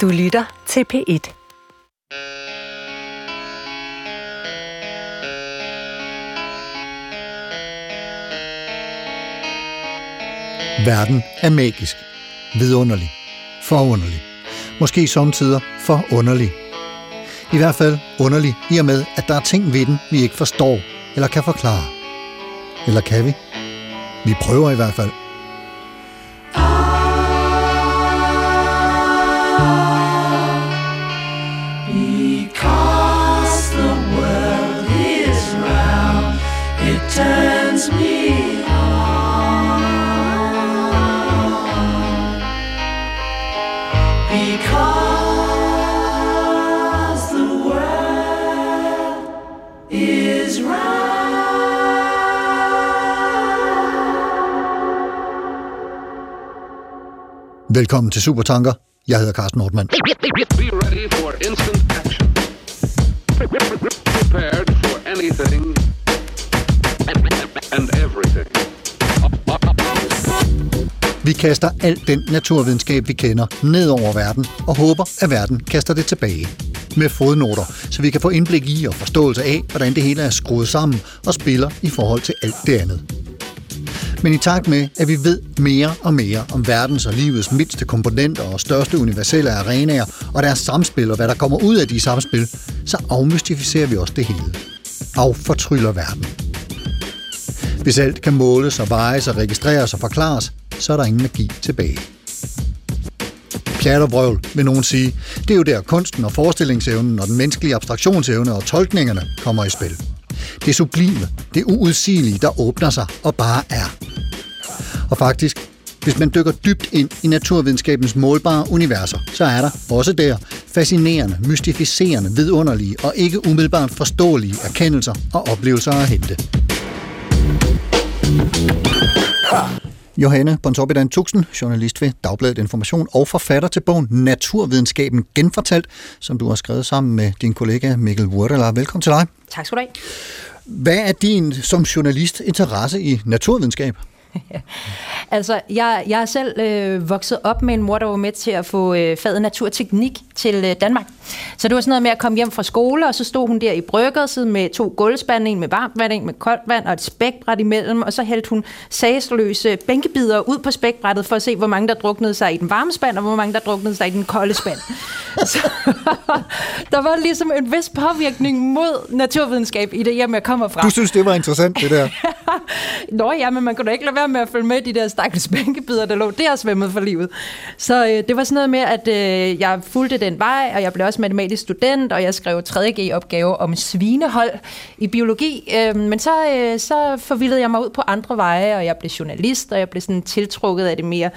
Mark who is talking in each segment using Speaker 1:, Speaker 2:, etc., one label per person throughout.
Speaker 1: Du lytter til P1.
Speaker 2: Verden er magisk, vidunderlig, forunderlig. Måske samtidig for underlig. I hvert fald underlig i og med, at der er ting ved den, vi ikke forstår eller kan forklare. Eller kan vi? Vi prøver i hvert fald. Velkommen til Supertanker. Jeg hedder Carsten Nordmann.
Speaker 3: Prepared for anything and everything.
Speaker 2: Vi kaster al den naturvidenskab, vi kender, ned over verden og håber, at verden kaster det tilbage. Med fodnoter, så vi kan få indblik i og forståelse af, hvordan det hele er skruet sammen og spiller i forhold til alt det andet. Men i takt med, at vi ved mere og mere om verdens og livets mindste komponenter og største universelle arenaer og deres samspil og hvad der kommer ud af de samspil, så afmystificerer vi også det hele. Affortryller verden. Hvis alt kan måles og vejes og registreres og forklares, så er der ingen magi tilbage. Pjat og vrøvl, vil nogen sige, det er jo der kunsten og forestillingsevnen og den menneskelige abstraktionsevne og tolkningerne kommer i spil. Det sublime, det uudsigelige, der åbner sig og bare er. Og faktisk, hvis man dykker dybt ind i naturvidenskabens målbare universer, så er der også der fascinerende, mystificerende, vidunderlige og ikke umiddelbart forståelige erkendelser og oplevelser at hente. Johanne Bonsobidan Tuxen, journalist ved Dagbladet Information og forfatter til bogen Naturvidenskaben genfortalt, som du har skrevet sammen med din kollega Mikkel Wurdeler. Velkommen til dig.
Speaker 4: Tak skal du have.
Speaker 2: Hvad er din som journalist interesse i naturvidenskab?
Speaker 4: altså, jeg, jeg er selv øh, vokset op med en mor, der var med til at få øh, faget naturteknik til øh, Danmark. Så det var sådan noget med at komme hjem fra skole, og så stod hun der i bryggerset med to gulvspande, en med varmt vand, en med koldt vand og et spækbræt imellem, og så hældte hun sagsløse bænkebider ud på spækbrættet for at se, hvor mange der druknede sig i den varme spand, og hvor mange der druknede sig i den kolde spand. så der var ligesom en vis påvirkning mod naturvidenskab i det hjem, jeg kommer fra.
Speaker 2: Du synes, det var interessant, det der?
Speaker 4: Nå ja, men man kunne da ikke lade være med at følge med de der stakkels bænkebider, der lå der svømmet for livet. Så øh, det var sådan noget med, at øh, jeg fulgte den vej, og jeg blev også matematisk student, og jeg skrev 3G-opgave om svinehold i biologi. Øh, men så, øh, så forvildede jeg mig ud på andre veje, og jeg blev journalist, og jeg blev sådan tiltrukket af det mere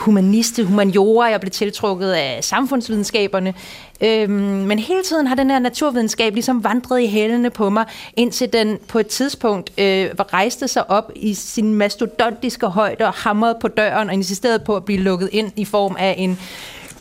Speaker 4: humaniste, humaniora, jeg blev tiltrukket af samfundsvidenskaberne. Øhm, men hele tiden har den her naturvidenskab ligesom vandret i hælene på mig, indtil den på et tidspunkt øh, rejste sig op i sin mastodontiske højde og hamrede på døren og insisterede på at blive lukket ind i form af en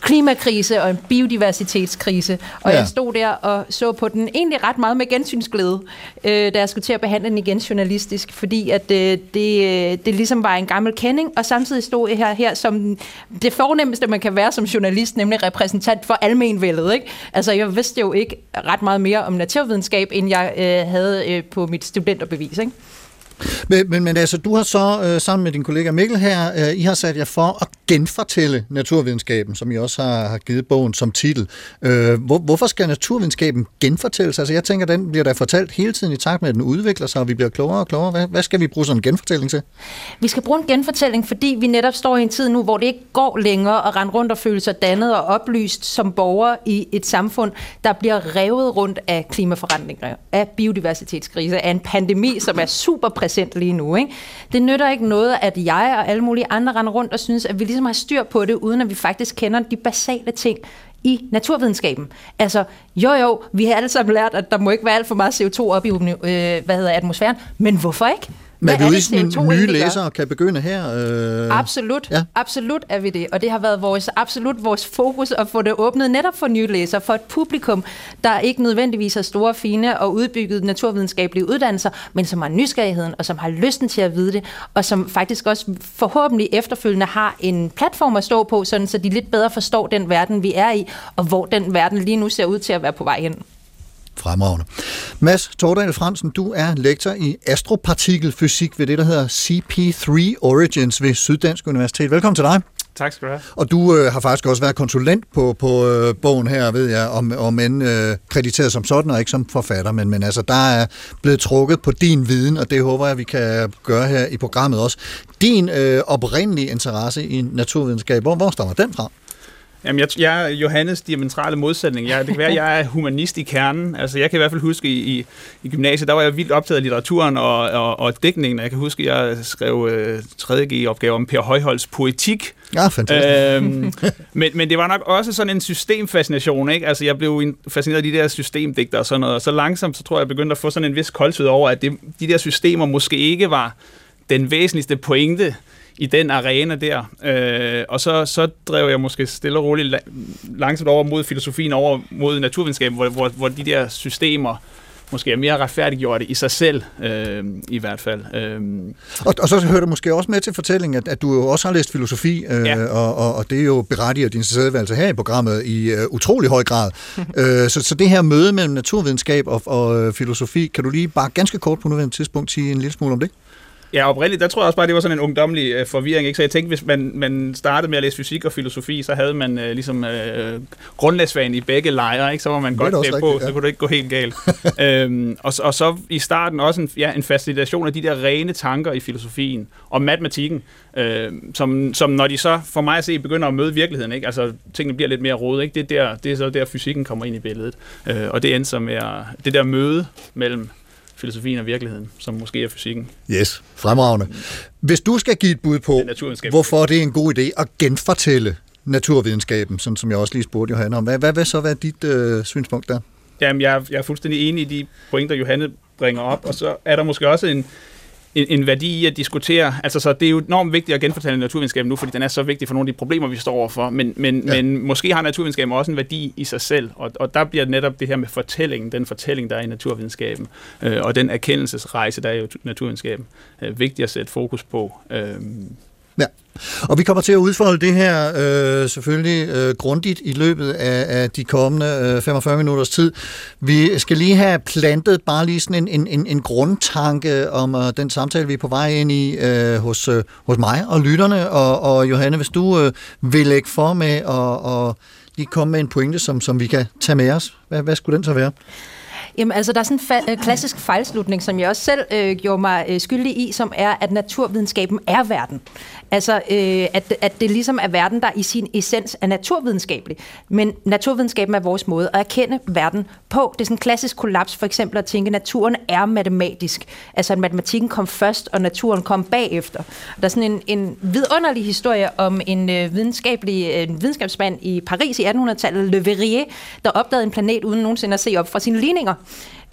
Speaker 4: klimakrise og en biodiversitetskrise. Og ja. jeg stod der og så på den egentlig ret meget med gensynsglæde, øh, da jeg skulle til at behandle den igen journalistisk, fordi at øh, det, det ligesom var en gammel kending, og samtidig stod jeg her, her som det fornemmeste, man kan være som journalist, nemlig repræsentant for almenvældet. Ikke? Altså, jeg vidste jo ikke ret meget mere om naturvidenskab, end jeg øh, havde øh, på mit studenterbevis. Ikke?
Speaker 2: Men, men, men altså, du har så øh, sammen med din kollega Mikkel her, øh, I har sat jer for at genfortælle naturvidenskaben, som I også har, har givet bogen som titel. Øh, hvor, hvorfor skal naturvidenskaben genfortælles? Altså, jeg tænker, den bliver da fortalt hele tiden i takt med, at den udvikler sig, og vi bliver klogere og klogere. Hvad, hvad skal vi bruge sådan en genfortælling til?
Speaker 4: Vi skal bruge en genfortælling, fordi vi netop står i en tid nu, hvor det ikke går længere at rende rundt og føle sig dannet og oplyst som borger i et samfund, der bliver revet rundt af klimaforandringer, af biodiversitetskrise, af en pandemi, som er super præsent lige nu. Ikke? Det nytter ikke noget, at jeg og alle mulige andre render rundt og synes, at vi ligesom har styr på det, uden at vi faktisk kender de basale ting i naturvidenskaben. Altså, jo jo, vi har alle sammen lært, at der må ikke være alt for meget CO2 op i øh, hvad hedder, atmosfæren, men hvorfor ikke? Hvad
Speaker 2: Men er
Speaker 4: er
Speaker 2: vi ude i
Speaker 4: det,
Speaker 2: sådan
Speaker 4: CO2
Speaker 2: en nye læsere kan begynde her? Øh,
Speaker 4: Absolut,
Speaker 2: ja.
Speaker 4: absolut er vi det. Og det har været vores, absolut vores fokus at få det åbnet netop for nye læsere, for et publikum, der ikke nødvendigvis har store, fine og udbygget naturvidenskabelige uddannelser, men som har nysgerrigheden og som har lysten til at vide det, og som faktisk også forhåbentlig efterfølgende har en platform at stå på, sådan så de lidt bedre forstår den verden, vi er i, og hvor den verden lige nu ser ud til at være på vej hen.
Speaker 2: Fremragende. Mads Tordal Fransen, du er lektor i astropartikelfysik ved det, der hedder CP3 Origins ved Syddansk Universitet. Velkommen til dig.
Speaker 1: Tak skal du have.
Speaker 2: Og du øh, har faktisk også været konsulent på, på øh, bogen her, ved jeg, om, om end øh, krediteret som sådan, og ikke som forfatter, men, men altså, der er blevet trukket på din viden, og det håber jeg, vi kan gøre her i programmet også. Din øh, oprindelige interesse i naturvidenskab, hvor, hvor stammer den fra?
Speaker 1: Jamen, jeg, jeg er Johannes diametrale modsætning. Jeg, det kan være, at jeg er humanist i kernen. Altså, jeg kan i hvert fald huske, i, i, i gymnasiet, der var jeg vildt optaget af litteraturen og, og, og dækningen. Jeg kan huske, at jeg skrev øh, 3G-opgave om Per Højholds poetik.
Speaker 2: Ja, fantastisk.
Speaker 1: øhm, men, men det var nok også sådan en systemfascination, ikke? Altså, jeg blev fascineret af de der systemdigter og sådan noget, og så langsomt, så tror jeg, jeg begyndte at få sådan en vis koldtid over, at det, de der systemer måske ikke var den væsentligste pointe i den arena der. Øh, og så, så drev jeg måske stille og roligt la- langsomt over mod filosofien, over mod naturvidenskaben, hvor, hvor, hvor de der systemer måske er mere retfærdiggjorte i sig selv, øh, i hvert fald. Øh,
Speaker 2: Og, og så hører det måske også med til fortællingen, at, at du jo også har læst filosofi, øh,
Speaker 1: Ja.
Speaker 2: og, og, og det er jo berettiger din tilstedeværelse her i programmet i øh, utrolig høj grad. øh, så, så det her møde mellem naturvidenskab og, og øh, filosofi, kan du lige bare ganske kort på nuværende tidspunkt sige en lille smule om det?
Speaker 1: Ja, oprindeligt, der tror jeg også bare, det var sådan en ungdomlig øh, forvirring. Ikke? Så jeg tænkte, hvis man, man startede med at læse fysik og filosofi, så havde man øh, ligesom øh, grundlagsfagen i begge lejre, ikke? så var man
Speaker 2: Det
Speaker 1: godt klædt på,
Speaker 2: ja.
Speaker 1: så kunne det ikke gå helt galt. øhm, og, og så i starten også en, ja, en fascination af de der rene tanker i filosofien og matematikken, øh, som, som når de så for mig at se begynder at møde virkeligheden, ikke? altså tingene bliver lidt mere rodet, ikke? Det, er der, det er så der fysikken kommer ind i billedet. Øh, og det endte så med at, det der møde mellem filosofien og virkeligheden, som måske er fysikken.
Speaker 2: Yes, fremragende. Hvis du skal give et bud på, hvorfor det er en god idé at genfortælle naturvidenskaben, sådan som jeg også lige spurgte Johanne om, hvad, hvad vil så være dit øh, synspunkt der?
Speaker 1: Jamen, jeg, er- jeg er fuldstændig enig i de pointer, Johanne bringer op, og så er der måske også en, en, en værdi i at diskutere, altså så det er jo enormt vigtigt at genfortælle naturvidenskaben nu, fordi den er så vigtig for nogle af de problemer, vi står overfor, men, men,
Speaker 2: Ja.
Speaker 1: men måske har naturvidenskaben også en værdi i sig selv, og, og der bliver netop det her med fortællingen, den fortælling, der er i naturvidenskaben, øh, og den erkendelsesrejse, der er i naturvidenskaben, øh, vigtigt at sætte fokus på. Øh,
Speaker 2: Ja, og vi kommer til at udfolde det her øh, selvfølgelig øh, grundigt i løbet af, af de kommende øh, 45 minutters tid. Vi skal lige have plantet bare lige sådan en, en, en, en grundtanke om øh, den samtale, vi er på vej ind i øh, hos, øh, hos mig og lytterne. Og, og Johanne, hvis du øh, vil lægge for med og, og lige komme med en pointe, som, som vi kan tage med os, hvad, hvad skulle den så være?
Speaker 4: Jamen altså, der er sådan en fa- øh, klassisk fejlslutning, som jeg også selv øh, gjorde mig øh, skyldig i, som er, at naturvidenskaben er verden. Altså, øh, at, at det ligesom er verden, der i sin essens er naturvidenskabelig. Men naturvidenskaben er vores måde at erkende verden på. Det er sådan en klassisk kollaps, for eksempel at tænke, at naturen er matematisk. Altså, at matematikken kom først, og naturen kom bagefter. Der er sådan en, en vidunderlig historie om en øh, videnskabelig øh, en videnskabsmand i Paris i 1800-tallet, Le Verrier, der opdagede en planet uden nogensinde at se op fra sine ligninger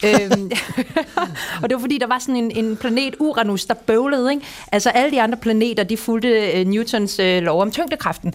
Speaker 4: øhm, og det var fordi, der var sådan en, en planet Uranus, der bøvlede. Ikke? Altså alle de andre planeter, de fulgte øh, Newtons øh, lov om tyngdekraften.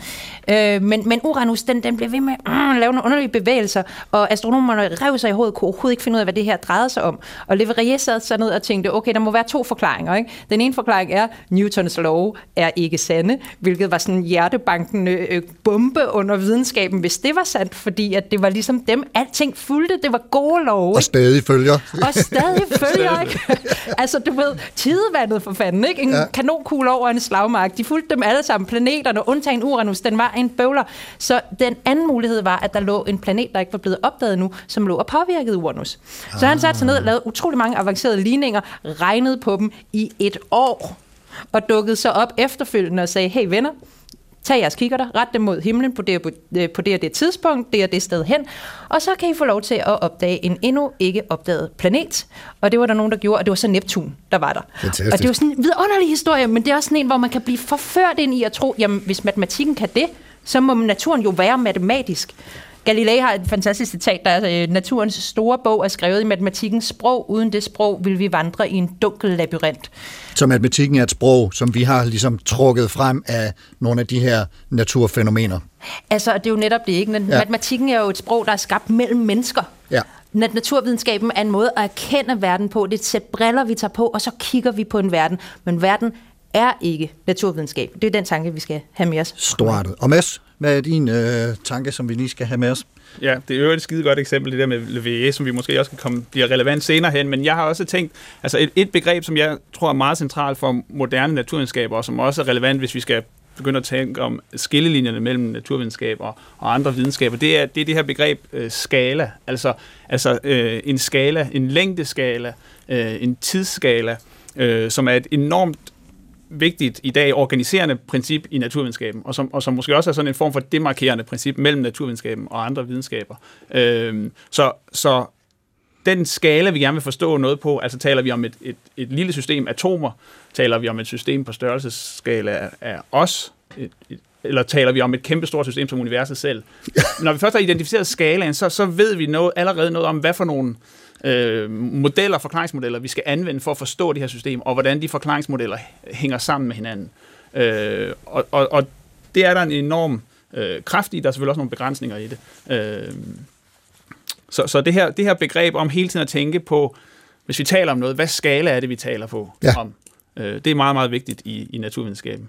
Speaker 4: Øh, men, men Uranus, den, den blev ved med at øh, lave nogle underlige bevægelser, og astronomerne rev sig i hovedet, kunne overhovedet ikke finde ud af, hvad det her drejede sig om. Og Le Verrier sad så ned og tænkte, okay, der må være to forklaringer. Ikke? Den ene forklaring er, Newtons lov er ikke sande, hvilket var sådan en hjertebankende øh, bombe under videnskaben, hvis det var sandt, fordi at det var ligesom dem, alting fulgte, det var gode love.
Speaker 2: Og stadig følger.
Speaker 4: Og stadig følger, ikke? altså, du ved, tidevandet for fanden, ikke? En
Speaker 2: Ja.
Speaker 4: kanonkugle over en slagmark. De fulgte dem alle sammen. Planeterne, undtagen Uranus, den var en bøvler. Så den anden mulighed var, at der lå en planet, der ikke var blevet opdaget nu, som lå og påvirkede Uranus. Så han satte sig ned og lavede utrolig mange avancerede ligninger, regnede på dem i et år, og dukkede så op efterfølgende og sagde, hey venner, Tag jeres kikkerter, ret dem mod himlen på det, på det og det tidspunkt, det og det sted hen, og så kan I få lov til at opdage en endnu ikke opdaget planet. Og det var der nogen, der gjorde, og det var så Neptun, der var der.
Speaker 2: Fantastisk.
Speaker 4: Og det var sådan en vidunderlig historie, men det er også sådan en, hvor man kan blive forført ind i at tro, jamen hvis matematikken kan det, så må naturen jo være matematisk. Galilei har et fantastisk citat, der er, øh, naturens store bog er skrevet i matematikkens sprog. Uden det sprog vil vi vandre i en dunkel labyrint.
Speaker 2: Så matematikken er et sprog, som vi har ligesom trukket frem af nogle af de her naturfænomener.
Speaker 4: Altså, det er jo netop det, ikke?
Speaker 2: Ja.
Speaker 4: Matematikken er jo et sprog, der er skabt mellem mennesker.
Speaker 2: Ja.
Speaker 4: Nat- Naturvidenskaben er en måde at erkende verden på. Det er et sæt briller, vi tager på, og så kigger vi på en verden. Men verden er ikke naturvidenskab. Det er den tanke, vi skal have med os.
Speaker 2: Storartet. Og Mads, hvad er din øh, tanke, som vi lige skal have med os?
Speaker 1: Ja, det er jo et skide godt eksempel, det der med Levier, som vi måske også kan komme, bliver relevant senere hen, men jeg har også tænkt, altså et, et begreb, som jeg tror er meget centralt for moderne naturvidenskaber, og som også er relevant, hvis vi skal begynde at tænke om skillelinjerne mellem naturvidenskab og, og andre videnskaber, det er det, er det her begreb øh, skala, altså, altså øh, en skala, en længdeskala, øh, en tidsskala, øh, som er et enormt vigtigt i dag organiserende princip i naturvidenskaben, og som, og som måske også er sådan en form for demarkerende princip mellem naturvidenskaben og andre videnskaber. Øhm, så, så den skala, vi gerne vil forstå noget på, altså taler vi om et, et, et lille system atomer, taler vi om et system på størrelsesskala af, af os, et, et, eller taler vi om et kæmpestort system som universet selv. Når vi først har identificeret skalaen, så, så ved vi noget, allerede noget om, hvad for nogle øh, modeller, forklaringsmodeller, vi skal anvende for at forstå det her system, og hvordan de forklaringsmodeller hænger sammen med hinanden. Øh, og, og, og det er der en enorm øh, kraft i. Der er selvfølgelig også nogle begrænsninger i det. Øh, så så det, her, det her begreb om hele tiden at tænke på, hvis vi taler om noget, hvad skala er det, vi taler på
Speaker 2: Ja.
Speaker 1: om? Øh, det er meget, meget vigtigt i, i naturvidenskaben.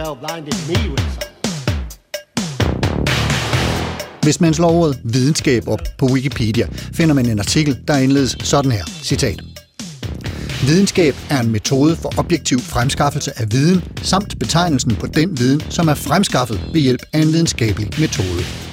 Speaker 5: Girl blinded me with something.
Speaker 2: Hvis man slår ordet videnskab op på Wikipedia, finder man en artikel, der indledes sådan her. Citat. Videnskab er en metode for objektiv fremskaffelse af viden, samt betegnelsen på den viden, som er fremskaffet ved hjælp af en videnskabelig metode.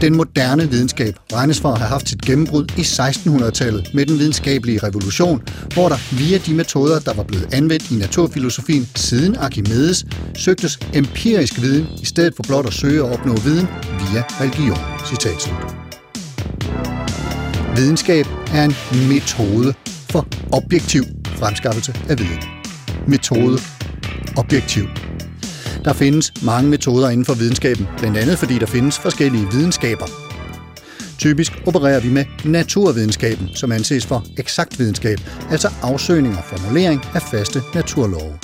Speaker 2: Den moderne videnskab regnes for at have haft sit gennembrud i 1600-tallet med den videnskabelige revolution, hvor der via de metoder, der var blevet anvendt i naturfilosofien siden Archimedes, søgtes empirisk viden i stedet for blot at søge at opnå viden via religion. Citat slut. Videnskab er en metode for objektiv fremskaffelse af viden. Metode. Objektiv. Der findes mange metoder inden for videnskaben, blandt andet fordi der findes forskellige videnskaber. Typisk opererer vi med naturvidenskaben, som anses for eksakt videnskab, altså afsøgning og formulering af faste naturlove.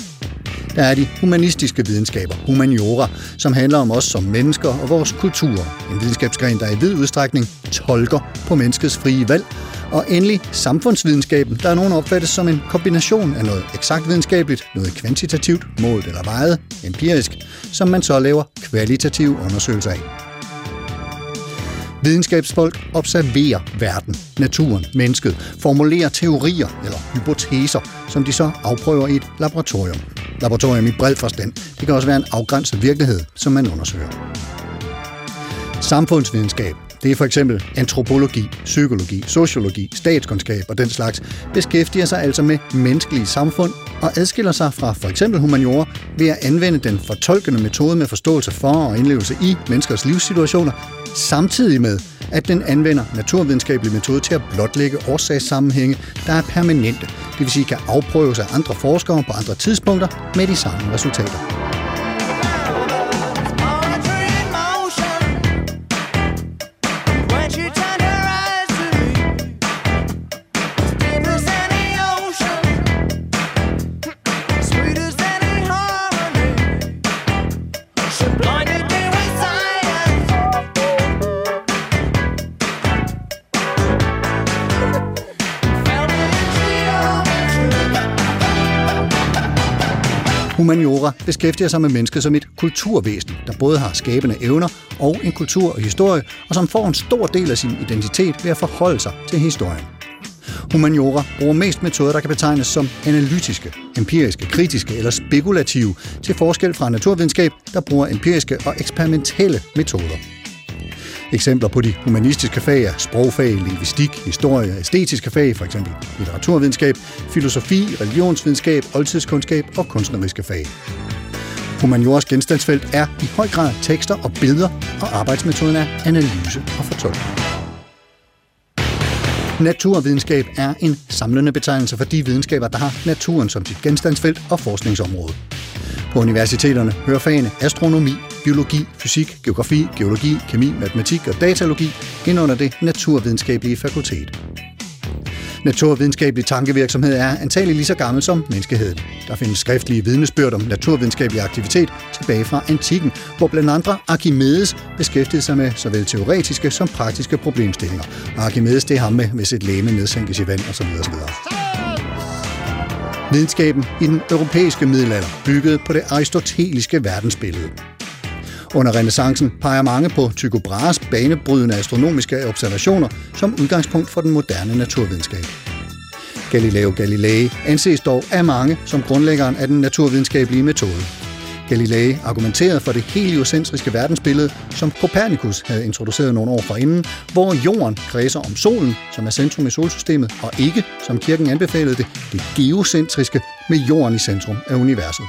Speaker 2: Der er de humanistiske videnskaber, humaniora, som handler om os som mennesker og vores kultur. En videnskabsgren, der i vid udstrækning tolker på menneskets frie valg. Og endelig samfundsvidenskaben, der er nogen opfattes som en kombination af noget eksakt videnskabeligt, noget kvantitativt, målt eller vejet, empirisk, som man så laver kvalitative undersøgelser af. Videnskabsfolk observerer verden, naturen, mennesket, formulerer teorier eller hypoteser, som de så afprøver i et laboratorium. Laboratorium i bred forstand. Det kan også være en afgrænset virkelighed, som man undersøger. Samfundsvidenskab, det er for eksempel antropologi, psykologi, sociologi, statskundskab og den slags, beskæftiger sig altså med menneskelige samfund og adskiller sig fra for eksempel humaniora ved at anvende den fortolkende metode med forståelse for og indlevelse i menneskers livssituationer, samtidig med, at den anvender naturvidenskabelig metode til at blotlægge årsagssammenhænge, der er permanente, det vil sige kan afprøves af andre forskere på andre tidspunkter med de samme resultater. Humaniora beskæftiger sig med mennesket som et kulturvæsen, der både har skabende evner og en kultur og historie, og som får en stor del af sin identitet ved at forholde sig til historien. Humaniora bruger mest metoder, der kan betegnes som analytiske, empiriske, kritiske eller spekulative, til forskel fra naturvidenskab, der bruger empiriske og eksperimentelle metoder. Eksempler på de humanistiske fag er sprogfag, linguistik, historie, æstetiske fag, f.eks. litteraturvidenskab, filosofi, religionsvidenskab, oldtidskundskab og kunstneriske fag. Humaniores genstandsfelt er i høj grad tekster og billeder, og arbejdsmetoden er analyse og fortolkning. Naturvidenskab er en samlende betegnelse for de videnskaber, der har naturen som sit genstandsfelt og forskningsområde. På universiteterne hører fagene astronomi, biologi, fysik, geografi, geologi, kemi, matematik og datalogi ind under det naturvidenskabelige fakultet. Naturvidenskabelig tankevirksomhed er antagelig lige så gammel som menneskeheden. Der findes skriftlige vidnesbyrd om naturvidenskabelig aktivitet tilbage fra antikken, hvor blandt andre Archimedes beskæftigede sig med såvel teoretiske som praktiske problemstillinger. Og Archimedes det er ham med, hvis et læme nedsænkes i vand osv. osv. Videnskaben i den europæiske middelalder byggede på det aristoteliske verdensbillede. Under renaissancen peger mange på Tycho Brahes banebrydende astronomiske observationer som udgangspunkt for den moderne naturvidenskab. Galileo Galilei anses dog af mange som grundlæggeren af den naturvidenskabelige metode. Galilei argumenterede for det heliocentriske verdensbillede, som Copernicus havde introduceret nogle år forinden, hvor jorden kredser om solen, som er centrum i solsystemet, og ikke, som kirken anbefalede det, det geocentriske med jorden i centrum af universet.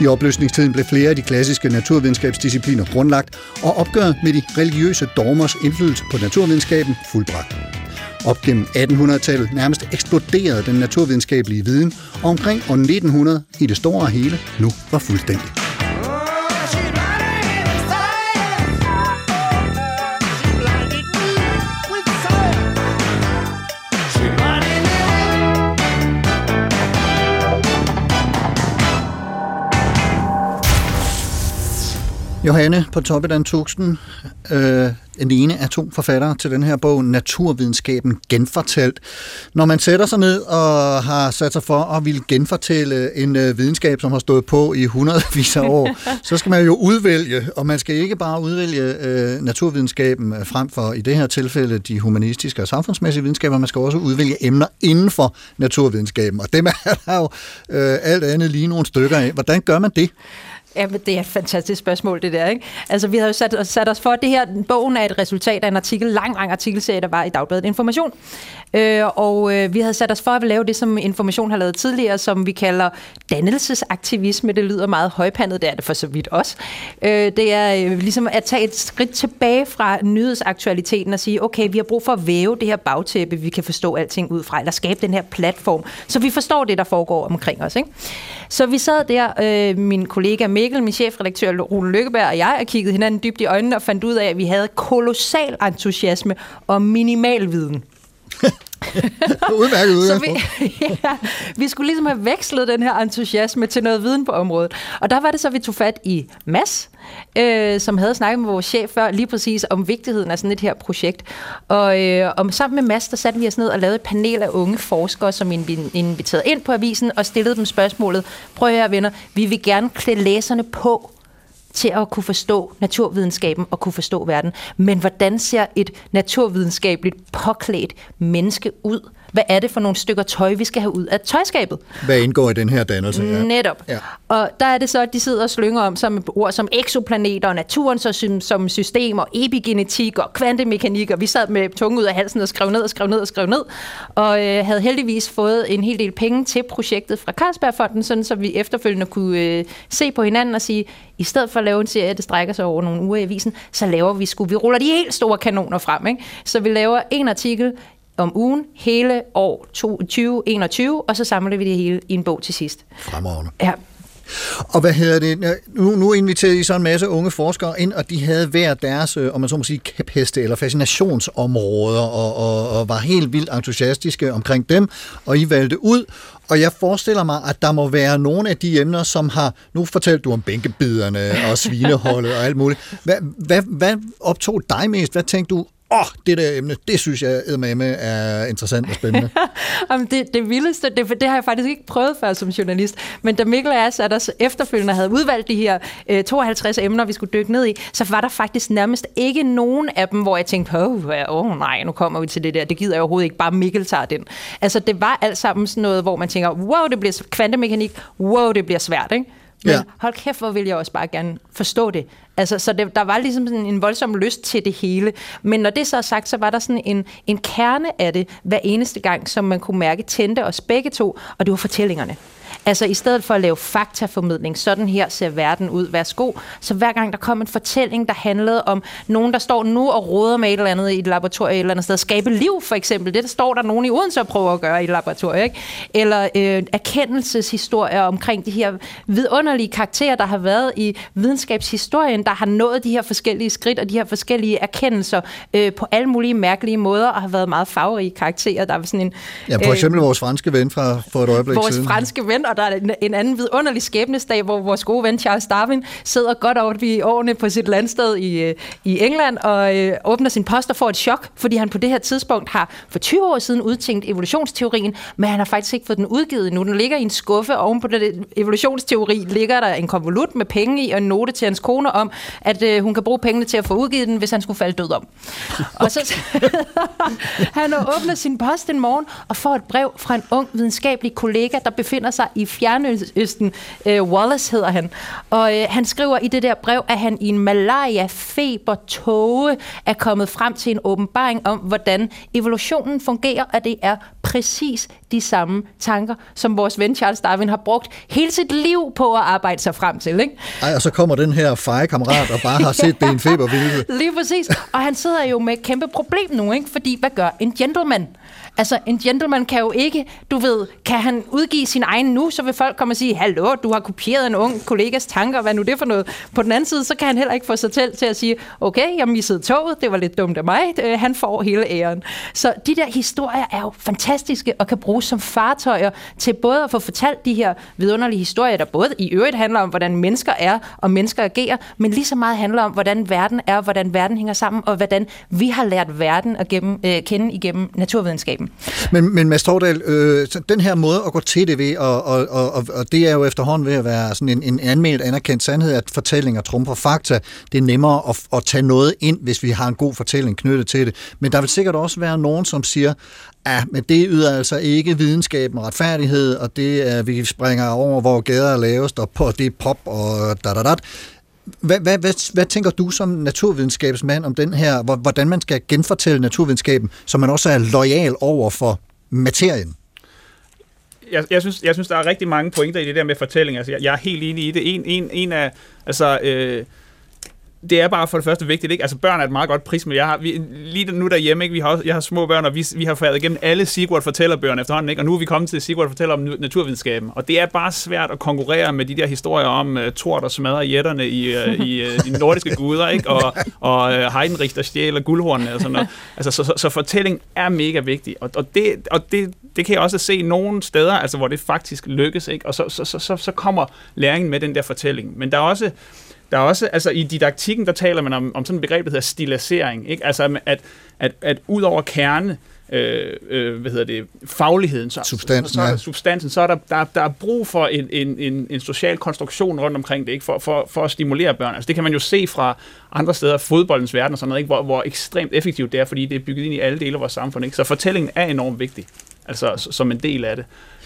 Speaker 2: I opløsningstiden blev flere af de klassiske naturvidenskabsdiscipliner grundlagt, og opgøret med de religiøse dogmers indflydelse på naturvidenskaben fuldbragt. Op gennem 1800-tallet nærmest eksploderede den naturvidenskabelige viden, og omkring år 1900 i det store og hele nu var fuldstændig. Johanne på Toppedan Tuxen, øh, den ene af to forfattere til den her bog, Naturvidenskaben genfortalt. Når man sætter sig ned og har sat sig for at ville genfortælle en øh, videnskab, som har stået på i hundredvis af år, så skal man jo udvælge, og man skal ikke bare udvælge øh, naturvidenskaben frem for i det her tilfælde de humanistiske og samfundsmæssige videnskaber, man skal også udvælge emner inden for naturvidenskaben, og dem er der jo øh, alt andet lige nogle stykker af. Hvordan gør man det?
Speaker 4: Ja, men det er et fantastisk spørgsmål, det der. Ikke? Altså, vi har jo sat, sat os for, at det her, bogen er et resultat af en artikel, lang, lang artikelserie, der var i Dagbladet Information. Øh, og øh, vi havde sat os for at lave det, som Information har lavet tidligere, som vi kalder dannelsesaktivisme. Det lyder meget højpandet, det er det for så vidt også. Øh, det er øh, ligesom at tage et skridt tilbage fra nyhedsaktualiteten og sige, okay, vi har brug for at væve det her bagtæppe, vi kan forstå alting ud fra, eller skabe den her platform, så vi forstår det, der foregår omkring os. Ikke? Så vi sad der, øh, min kollega Mikkel, min chefredaktør Rune Lykkeberg og jeg, og kiggede hinanden dybt i øjnene og fandt ud af, at vi havde kolossal entusiasme og minimal viden.
Speaker 2: Udmærket
Speaker 4: Så vi, ja, vi skulle ligesom have vekslet den her entusiasme til noget viden på området. Og der var det så, vi tog fat i Mads, øh, som havde snakket med vores chef før, lige præcis om vigtigheden af sådan et her projekt. Og, øh, og sammen med Mads, der satte vi os ned og lavede et panel af unge forskere, som invi- inviterede ind på avisen og stillede dem spørgsmålet. Prøv her, venner, vi vil gerne klæde læserne på til at kunne forstå naturvidenskaben og kunne forstå verden. Men hvordan ser et naturvidenskabeligt påklædt menneske ud? Hvad er det for nogle stykker tøj, vi skal have ud af tøjskabet?
Speaker 2: Hvad indgår i den her dannelse? Ja.
Speaker 4: Netop.
Speaker 2: Ja.
Speaker 4: Og der er det så, at de sidder og slynger om som ord som eksoplaneter, og naturen så som, som system, og epigenetik og kvantemekanik, og vi sad med tunge ud af halsen og skrev ned og skrev ned og skrev ned, og øh, havde heldigvis fået en hel del penge til projektet fra Carlsbergfonden, sådan så vi efterfølgende kunne øh, se på hinanden og sige, i stedet for at lave en serie, der strækker sig over nogle uger i avisen, så laver vi sgu, vi ruller de helt store kanoner frem, ikke? Så vi laver en artikel om ugen hele år 2021, og så samler vi det hele i en bog til sidst.
Speaker 2: Fremragende.
Speaker 4: Ja,
Speaker 2: Og hvad hedder det? Nu, nu inviterede I så en masse unge forskere ind, og de havde hver deres, øh, om man så må sige, kæpheste eller fascinationsområder, og, og, og var helt vildt entusiastiske omkring dem, og I valgte ud. Og jeg forestiller mig, at der må være nogle af de emner, som har... Nu fortalte du om bænkebiderne og svineholdet og alt muligt. Hvad, hvad, hvad optog dig mest? Hvad tænkte du, åh, oh, det der emne, det synes jeg eddermame er interessant og spændende.
Speaker 4: Jamen, det, det vildeste, det, det har jeg faktisk ikke prøvet før som journalist, men da Mikkel og jeg satte os efterfølgende havde udvalgt de her øh, 52 emner, vi skulle dykke ned i, så var der faktisk nærmest ikke nogen af dem, hvor jeg tænkte, åh oh, oh, nej, nu kommer vi til det der, det gider jeg overhovedet ikke, bare Mikkel tager den. Altså, det var alt sammen sådan noget, hvor man tænker, wow, det bliver kvantemekanik, wow, det bliver svært, ikke? Men
Speaker 2: Ja.
Speaker 4: hold kæft, hvor vil jeg også bare gerne forstå det. Altså, så det, der var ligesom sådan en voldsom lyst til det hele. Men når det så er sagt, så var der sådan en, en kerne af det hver eneste gang, som man kunne mærke tændte os begge to, og det var fortællingerne. Altså i stedet for at lave faktaformidling, sådan her ser verden ud, værsgo. Så hver gang der kom en fortælling, der handlede om nogen, der står nu og råder med et eller andet i et laboratorium et eller andet sted. Skabe liv for eksempel, det der står der nogen i Odense og prøver at gøre i et laboratorium. Ikke? Eller øh, erkendelseshistorier omkring de her vidunderlige karakterer, der har været i videnskabshistorien, der har nået de her forskellige skridt og de her forskellige erkendelser øh, på alle mulige mærkelige måder og har været meget farverige karakterer. Der er sådan en,
Speaker 2: Ja, for eksempel vores franske ven fra for et øjeblik
Speaker 4: vores
Speaker 2: siden.
Speaker 4: franske ven, og der er en, en anden vidunderlig skæbnesdag, hvor vores gode ven Charles Darwin sidder godt over i årene på sit landsted i, øh, i England og øh, åbner sin post og får et chok, fordi han på det her tidspunkt har for 20 år siden udtænkt evolutionsteorien, men han har faktisk ikke fået den udgivet endnu. Den ligger i en skuffe, og oven på den evolutionsteori ligger der en konvolut med penge i og en note til hans kone om, at øh, hun kan bruge pengene til at få udgivet den, hvis han skulle falde død om. Og så han åbner sin post en morgen og får et brev fra en ung videnskabelig kollega, der befinder sig i Fjernøsten. Øh, Wallace hedder han. Og øh, han skriver i det der brev, at han i en malaria-feber-tåge er kommet frem til en åbenbaring om, hvordan evolutionen fungerer, og det er præcis de samme tanker, som vores ven Charles Darwin har brugt hele sit liv på at arbejde sig frem til. Ikke?
Speaker 2: Ej, og så kommer den her feje kammerat og bare har set det en febervilde.
Speaker 4: Lige præcis. Og han sidder jo med et kæmpe problem nu, ikke? Fordi, hvad gør en gentleman? Altså, en gentleman kan jo ikke, du ved, kan han udgive sin egen nu, så vil folk komme og sige, hallo, du har kopieret en ung kollegas tanker, hvad nu det for noget? På den anden side, så kan han heller ikke få sig til, til at sige, okay, jeg missede toget, det var lidt dumt af mig, Øh, han får hele æren. Så de der historier er jo fantastiske og kan bruges som fartøjer til både at få fortalt de her vidunderlige historier, der både i øvrigt handler om, hvordan mennesker er og mennesker agerer, men lige så meget handler om, hvordan verden er, hvordan verden hænger sammen, og hvordan vi har lært verden at gennem, øh, kende igennem naturvidenskaben.
Speaker 2: Men, men Mads Tordal, øh, så den her måde at gå til det ved, og, og, og, og- og det er jo efterhånden ved at være sådan en, en anmeldt anerkendt sandhed, at fortællinger trumfer fakta. Det er nemmere at, at tage noget ind, hvis vi har en god fortælling knyttet til det. Men der vil sikkert også være nogen, som siger, Ja, men det yder altså ikke videnskaben retfærdighed, og det er, vi springer over, hvor gader er lavest, og på, det er pop og da da da. Hvad, hvad, hvad, hvad tænker du som naturvidenskabsmand om den her, hvordan man skal genfortælle naturvidenskaben, så man også er lojal over for materien?
Speaker 1: Jeg, jeg, synes, jeg synes, der er rigtig mange pointer i det der med fortælling. Altså, jeg, jeg er helt enig i det. En, en, en af, altså, øh, det er bare for det første vigtigt, ikke? Altså, børn er et meget godt prisme. Jeg har, vi, lige nu derhjemme, ikke? Vi har, jeg har små børn, og vi, vi har fået igennem alle Sigurd fortællerbøgerne efterhånden, ikke? Og nu er vi kommet til Sigurd fortæller om naturvidenskaben. Og det er bare svært at konkurrere med de der historier om uh, Thor, der smadrer jætterne i, uh, i uh, de nordiske guder, ikke? Og, og uh, Heidenrich, der stjæler guldhornene og sådan noget. Altså, så, så, så fortælling er mega vigtig. Og, og, det, og det, det kan jeg også se nogle steder, altså, hvor det faktisk lykkes, ikke? Og så, så, så, så, så kommer læringen med den der fortælling. Men der er også der er også, altså i didaktikken, der taler man om, om sådan et begreb, der hedder stilisering, ikke? Altså at, at, at ud over kerne, øh, øh, hvad hedder det, fagligheden, så,
Speaker 2: Substansen,
Speaker 1: så, så er der
Speaker 2: ja.
Speaker 1: substansen, så er der, der, der er brug for en, en, en, en social konstruktion rundt omkring det, ikke? For, for, for at stimulere børn. Altså det kan man jo se fra andre steder, fodboldens verden og sådan noget, ikke? Hvor, hvor ekstremt effektivt det er, fordi det er bygget ind i alle dele af vores samfund. Ikke? Så fortællingen er enormt vigtig, altså som en del af det.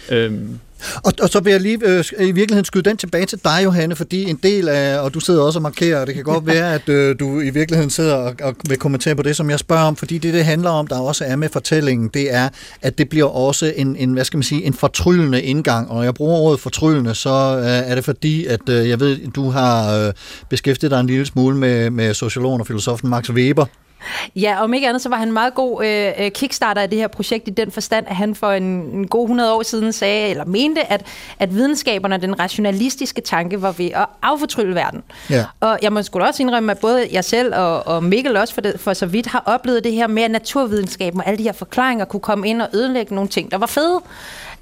Speaker 1: Øhm,
Speaker 2: Og, og så vil jeg lige øh, i virkeligheden skyde den tilbage til dig, Johanne, fordi en del af, og du sidder også og markerer, og det kan godt være, at øh, du i virkeligheden sidder og, og vil kommentere på det, som jeg spørger om, fordi det, det handler om, der også er med fortællingen, det er, at det bliver også en, en hvad skal man sige, en fortryllende indgang, og når jeg bruger ordet fortryllende, så øh, er det fordi, at øh, jeg ved, du har øh, beskæftiget dig en lille smule med, med sociologen og filosofen Max Weber,
Speaker 4: Ja, om ikke andet, så var han en meget god øh, øh, kickstarter af det her projekt i den forstand, at han for en, en god 100 år siden sagde, eller mente, at, at videnskaberne og den rationalistiske tanke var ved at affortrylle verden.
Speaker 2: Ja.
Speaker 4: Og jeg må da også indrømme, at både jeg selv og, og Mikkel også for, det, for så vidt har oplevet det her med, at naturvidenskaben og alle de her forklaringer kunne komme ind og ødelægge nogle ting, der var fede.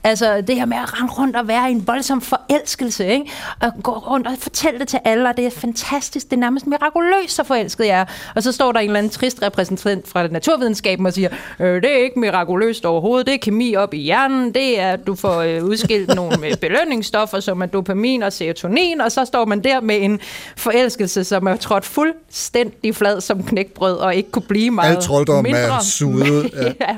Speaker 4: Altså det her med at rende rundt og være i en voldsom forelskelse, ikke? Og gå rundt og fortælle det til alle, og det er fantastisk, det er nærmest mirakuløst, så forelsket jeg er. Og så står der en eller anden trist repræsentant fra naturvidenskaben og siger, øh, det er ikke mirakuløst overhovedet, det er kemi op i hjernen, det er, at du får øh, udskilt nogle øh, belønningsstoffer, som er dopamin og serotonin, og så står man der med en forelskelse, som er trådt fuldstændig flad som knækbrød, og ikke kunne blive meget
Speaker 2: Al trolddom er
Speaker 4: mindre.
Speaker 2: suget, ja.
Speaker 4: ja.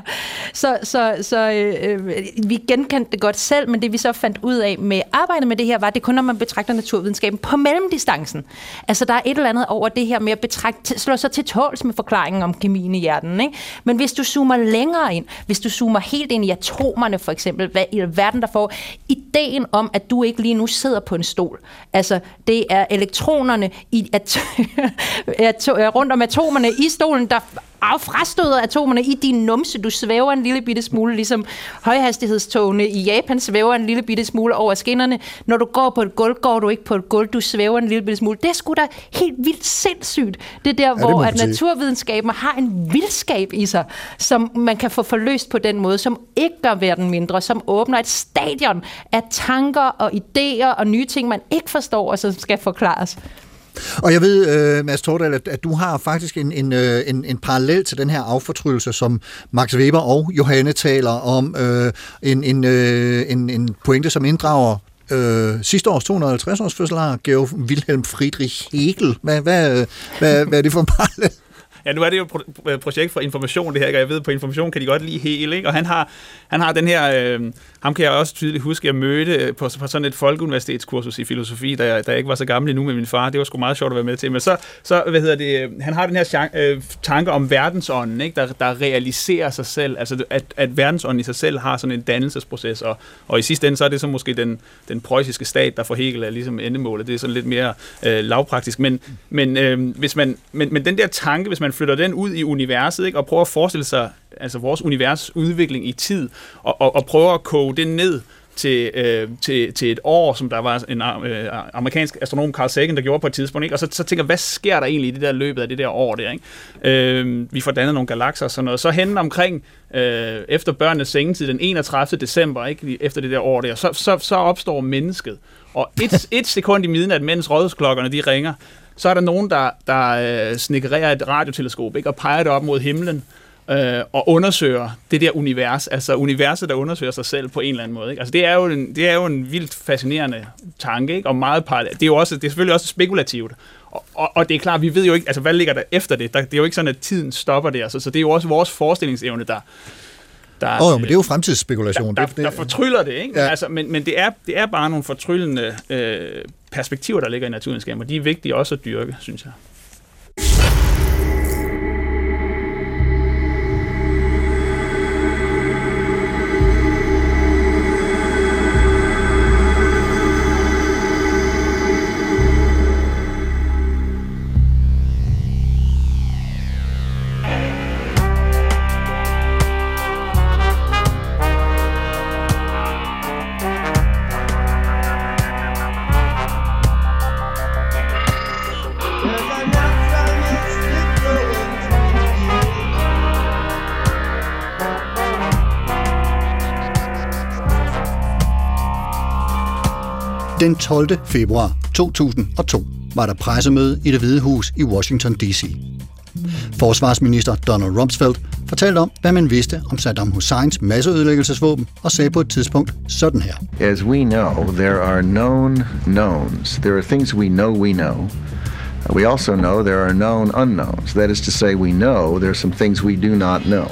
Speaker 4: Så, så, så øh, øh, vi genkender genkendte det godt selv, men det vi så fandt ud af med arbejdet med det her, var, at det kun, når man betragter naturvidenskaben på mellemdistancen. Altså, der er et eller andet over det her med at betragte, slå sig til tåls med forklaringen om kemien i hjernen. Ikke? Men hvis du zoomer længere ind, hvis du zoomer helt ind i atomerne for eksempel, hvad i verden der får, ideen om, at du ikke lige nu sidder på en stol. Altså, det er elektronerne i at, at, rundt om atomerne i stolen, der af frastøder atomerne i din numse. Du svæver en lille bitte smule, ligesom højhastighedstogene i Japan svæver en lille bitte smule over skinnerne. Når du går på et gulv, går du ikke på et gulv, du svæver en lille bitte smule. Det er sgu da helt vildt sindssygt. Det er der, ja, hvor at naturvidenskaben har en vildskab i sig, som man kan få forløst på den måde, som ikke gør verden mindre, som åbner et stadion af tanker og idéer og nye ting, man ikke forstår, og som skal forklares.
Speaker 2: Og jeg ved, uh, Mads Tordal, at, at du har faktisk en, en, uh, en, en parallel til den her affortrydelse, som Max Weber og Johanne taler om. Uh, en, en, uh, en, en pointe, som inddrager uh, sidste års 250-års fødselar, Georg Wilhelm Friedrich Hegel. Hvad, hvad, hvad, hvad er det for en parallel?
Speaker 1: Ja, nu er det jo et øh, projekt for information, det her, og jeg ved, på information kan de godt lide hele, ikke? og han har, han har den her, øh, ham kan jeg også tydeligt huske, jeg mødte øh, på, på sådan et folkeuniversitetskursus i filosofi, da jeg, da jeg ikke var så gammel endnu med min far, det var sgu meget sjovt at være med til, men så, så hvad hedder det, øh, han har den her øh, tanke om verdensånden, ikke? Der, der realiserer sig selv, altså at, at verdensånden i sig selv har sådan en dannelsesproces, og, og i sidste ende, så er det så måske den, den preussiske stat, der for Hegel er ligesom endemålet, det er sådan lidt mere øh, lavpraktisk, men, men, øh, hvis man, men, men den der tanke, hvis man flytter den ud i universet, ikke, og prøver at forestille sig altså vores univers udvikling i tid, og, og, og prøver at koge det ned til, øh, til, til et år, som der var en øh, amerikansk astronom, Carl Sagan, der gjorde på et tidspunkt. Ikke? Og så, så tænker hvad sker der egentlig i det der løbet af det der år der? Ikke? Øh, vi får dannet nogle galakser og sådan noget. Så hen omkring, øh, efter børnenes sengetid, den 31. december, ikke? efter det der år der, så, så, så opstår mennesket. Og et, et sekund i midnat, mens rådhusklokkerne de ringer, så er der nogen, der, der øh, snikkerer et radioteleskop ikke? og peger det op mod himlen, øh, og undersøger det der univers, altså universet, der undersøger sig selv på en eller anden måde. Ikke? Altså det er, jo en, det er jo en vildt fascinerende tanke, ikke? og meget parallelt. det er jo også, det er selvfølgelig også spekulativt. Og, og, og det er klart, vi ved jo ikke, altså hvad ligger der efter det? Der, det er jo ikke sådan, at tiden stopper der, så, så det er jo også vores forestillingsevne, der,
Speaker 2: der, oh, men det er jo fremtidsspekulation.
Speaker 1: Der, der, der fortryller det, ikke? Ja. Altså, men, men det, er, det er bare nogle fortryllende øh, perspektiver, der ligger i naturvidenskaben, og de er vigtige også at dyrke, synes jeg.
Speaker 2: Den 12. februar 2002 var der pressemøde i det Hvide Hus i Washington D.C. Forsvarsminister Donald Rumsfeld fortalte om, hvad man vidste om Saddam Husseins masseødelæggelsesvåben, og sagde på et tidspunkt sådan her.
Speaker 6: As we know, there are known knowns. There are things we know we know. We also know there are known unknowns. That is to say, we know there are some things we do not know.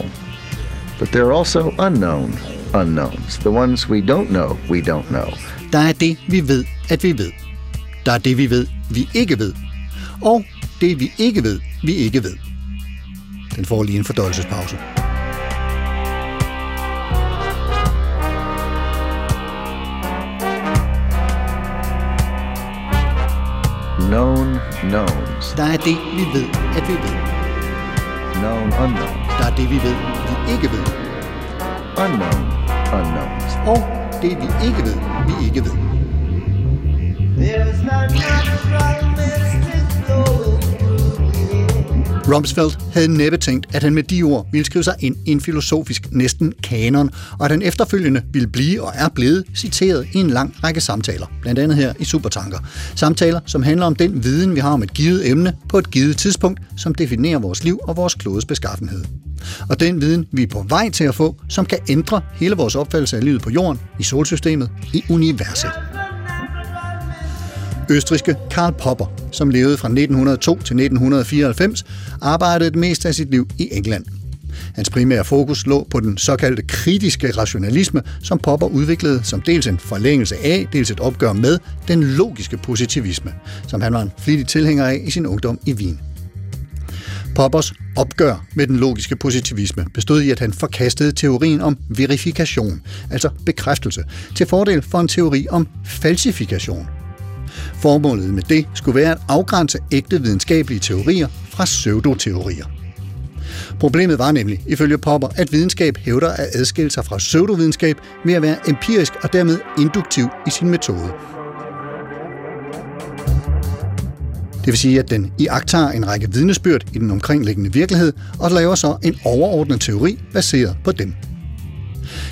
Speaker 6: But there are also unknown unknowns. The ones we don't know, we don't know.
Speaker 2: Der er det, vi ved, at vi ved. Der er det, vi ved, vi ikke ved. Og det, vi ikke ved, vi ikke ved. Den får lige en fordøjelsespause.
Speaker 6: Known knowns.
Speaker 2: Der er det, vi ved, at vi ved.
Speaker 6: Known unknowns.
Speaker 2: Der er det, vi ved, vi ikke ved.
Speaker 6: Unknown unknowns.
Speaker 2: Og det, vi ikke ved, vi ikke ved. Rumsfeld havde næppe tænkt, at han med de ord ville skrive sig ind i en filosofisk næsten kanon, og at han efterfølgende ville blive og er blevet citeret i en lang række samtaler, blandt andet her i Supertanker. Samtaler, som handler om den viden, vi har om et givet emne på et givet tidspunkt, som definerer vores liv og vores klodes beskaffenhed. Og den viden, vi er på vej til at få, som kan ændre hele vores opfattelse af livet på jorden, i solsystemet, i universet. Østriske Karl Popper, som levede fra 1902 til 1994, arbejdede det meste af sit liv i England. Hans primære fokus lå på den såkaldte kritiske rationalisme, som Popper udviklede som dels en forlængelse af, dels et opgør med den logiske positivisme, som han var en flittig tilhænger af i sin ungdom i Wien. Poppers opgør med den logiske positivisme bestod i, at han forkastede teorien om verifikation, altså bekræftelse, til fordel for en teori om falsifikation. Formålet med det skulle være at afgrænse ægte videnskabelige teorier fra pseudoteorier. Problemet var nemlig, ifølge Popper, at videnskab hævder at adskille sig fra pseudovidenskab ved at være empirisk og dermed induktiv i sin metode. Det vil sige, at den iagtager en række vidnesbyrd i den omkringliggende virkelighed og laver så en overordnet teori baseret på dem.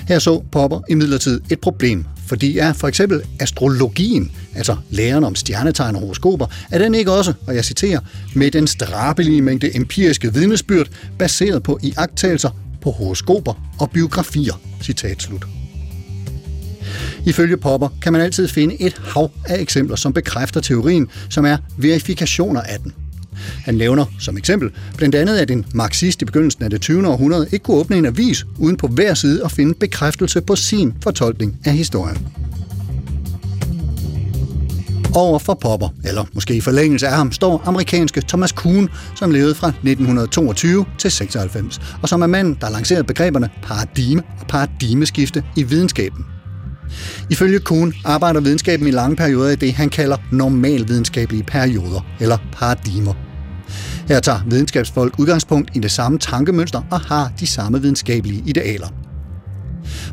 Speaker 2: Her så Popper imidlertid et problem, fordi er for eksempel astrologien, altså læren om stjernetegn og horoskoper, er den ikke også, og jeg citerer, med den strabelige mængde empiriske vidnesbyrd baseret på iagttagelser på horoskoper og biografier. Citat slut. Ifølge Popper kan man altid finde et hav af eksempler, som bekræfter teorien, som er verifikationer af den. Han nævner som eksempel blandt andet, at en marxist i begyndelsen af det 20. århundrede ikke kunne åbne en avis uden på hver side at finde bekræftelse på sin fortolkning af historien. Over for Popper, eller måske i forlængelse af ham, står amerikanske Thomas Kuhn, som levede fra 1922 til 96, og som er manden, der lancerede begreberne paradigme og paradigmeskifte i videnskaben. Ifølge Kuhn arbejder videnskaben i lange perioder i det, han kalder normalvidenskabelige perioder, eller paradigmer. Her tager videnskabsfolk udgangspunkt i det samme tankemønster og har de samme videnskabelige idealer.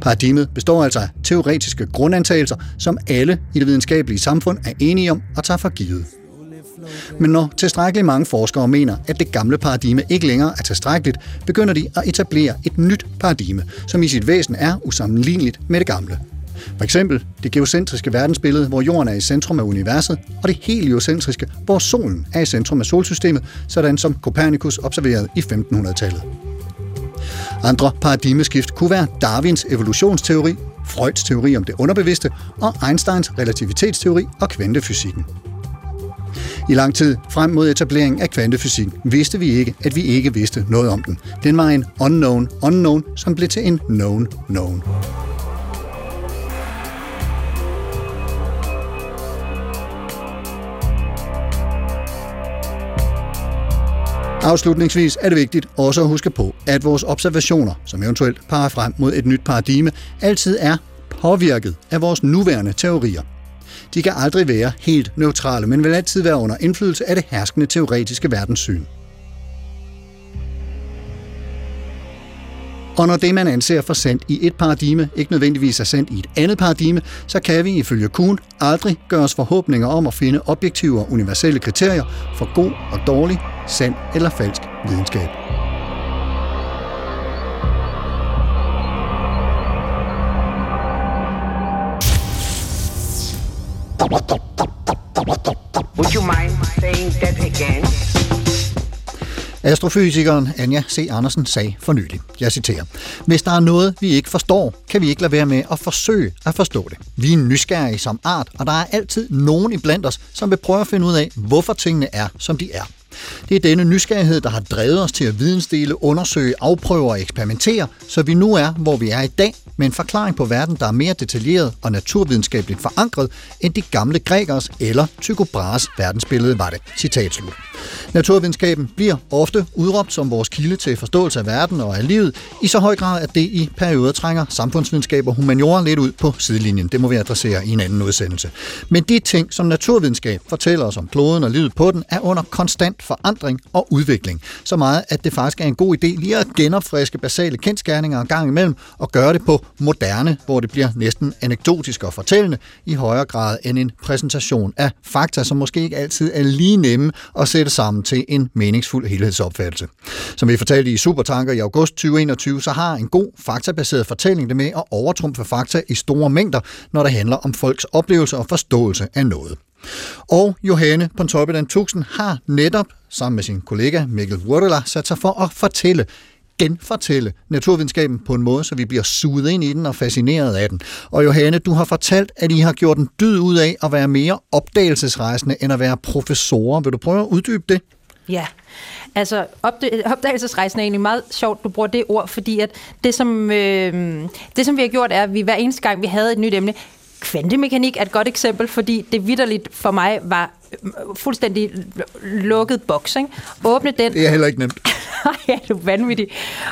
Speaker 2: Paradigmet består altså af teoretiske grundantagelser, som alle i det videnskabelige samfund er enige om og tager for givet. Men når tilstrækkeligt mange forskere mener, at det gamle paradigme ikke længere er tilstrækkeligt, begynder de at etablere et nyt paradigme, som i sit væsen er usammenligneligt med det gamle. For eksempel det geocentriske verdensbillede, hvor jorden er i centrum af universet, og det heliocentriske, hvor solen er i centrum af solsystemet, sådan som Copernicus observerede i 1500-tallet. Andre paradigmeskift kunne være Darwins evolutionsteori, Freuds teori om det underbevidste og Einsteins relativitetsteori og kvantefysikken. I lang tid frem mod etableringen af kvantefysik vidste vi ikke, at vi ikke vidste noget om den. Den var en unknown unknown, som blev til en known known. Afslutningsvis er det vigtigt også at huske på, at vores observationer, som eventuelt parer frem mod et nyt paradigme, altid er påvirket af vores nuværende teorier. De kan aldrig være helt neutrale, men vil altid være under indflydelse af det herskende teoretiske verdenssyn. Og når det, man anser for sandt i et paradigme, ikke nødvendigvis er sandt i et andet paradigme, så kan vi ifølge Kuhn aldrig gøre os forhåbninger om at finde objektive og universelle kriterier for god og dårlig, sand eller falsk videnskab.
Speaker 7: Would you mind saying that again?
Speaker 2: Astrofysikeren Anja C. Andersen sagde for nylig, jeg citerer, Hvis der er noget, vi ikke forstår, kan vi ikke lade være med at forsøge at forstå det. Vi er nysgerrige som art, og der er altid nogen iblandt os, som vil prøve at finde ud af, hvorfor tingene er, som de er. Det er denne nysgerrighed, der har drevet os til at vidensdele, undersøge, afprøve og eksperimentere, så vi nu er, hvor vi er i dag, med en forklaring på verden, der er mere detaljeret og naturvidenskabeligt forankret, end de gamle grækers eller Tycho Brahes verdensbillede var det. Citat slut. Naturvidenskaben bliver ofte udråbt som vores kilde til forståelse af verden og af livet, i så høj grad, at det i perioder trænger samfundsvidenskab og humaniora lidt ud på sidelinjen. Det må vi adressere i en anden udsendelse. Men de ting, som naturvidenskab fortæller os om kloden og livet på den, er under konstant forandring og udvikling. Så meget, at det faktisk er en god idé lige at genopfriske basale kendskærninger en gang imellem og gøre det på moderne, hvor det bliver næsten anekdotisk og fortællende i højere grad end en præsentation af fakta, som måske ikke altid er lige nemme at sætte sammen til en meningsfuld helhedsopfattelse. Som vi fortalte i Supertanker i august 2021, så har en god faktabaseret fortælling det med at overtrumfe fakta i store mængder, når det handler om folks oplevelse og forståelse af noget. Og Johanne Pontoppidan Tuxen har netop sammen med sin kollega Mikkel Wurtela sat sig for at fortælle genfortælle naturvidenskaben på en måde, så vi bliver suget ind i den og fascineret af den. Og Johanne, du har fortalt, at I har gjort en dyd ud af at være mere opdagelsesrejsende end at være professorer. Vil du prøve at uddybe det?
Speaker 4: Ja, altså opdagelsesrejsen er egentlig meget sjovt, du bruger det ord, fordi at det som, øh, det, som vi har gjort, er, at vi hver eneste gang, vi havde et nyt emne, kvantemekanik er et godt eksempel, fordi det vidderligt for mig var fuldstændig lukket boks. Ikke? Åbne den,
Speaker 2: Det er heller ikke nemt.
Speaker 4: ja, du er vanvittig.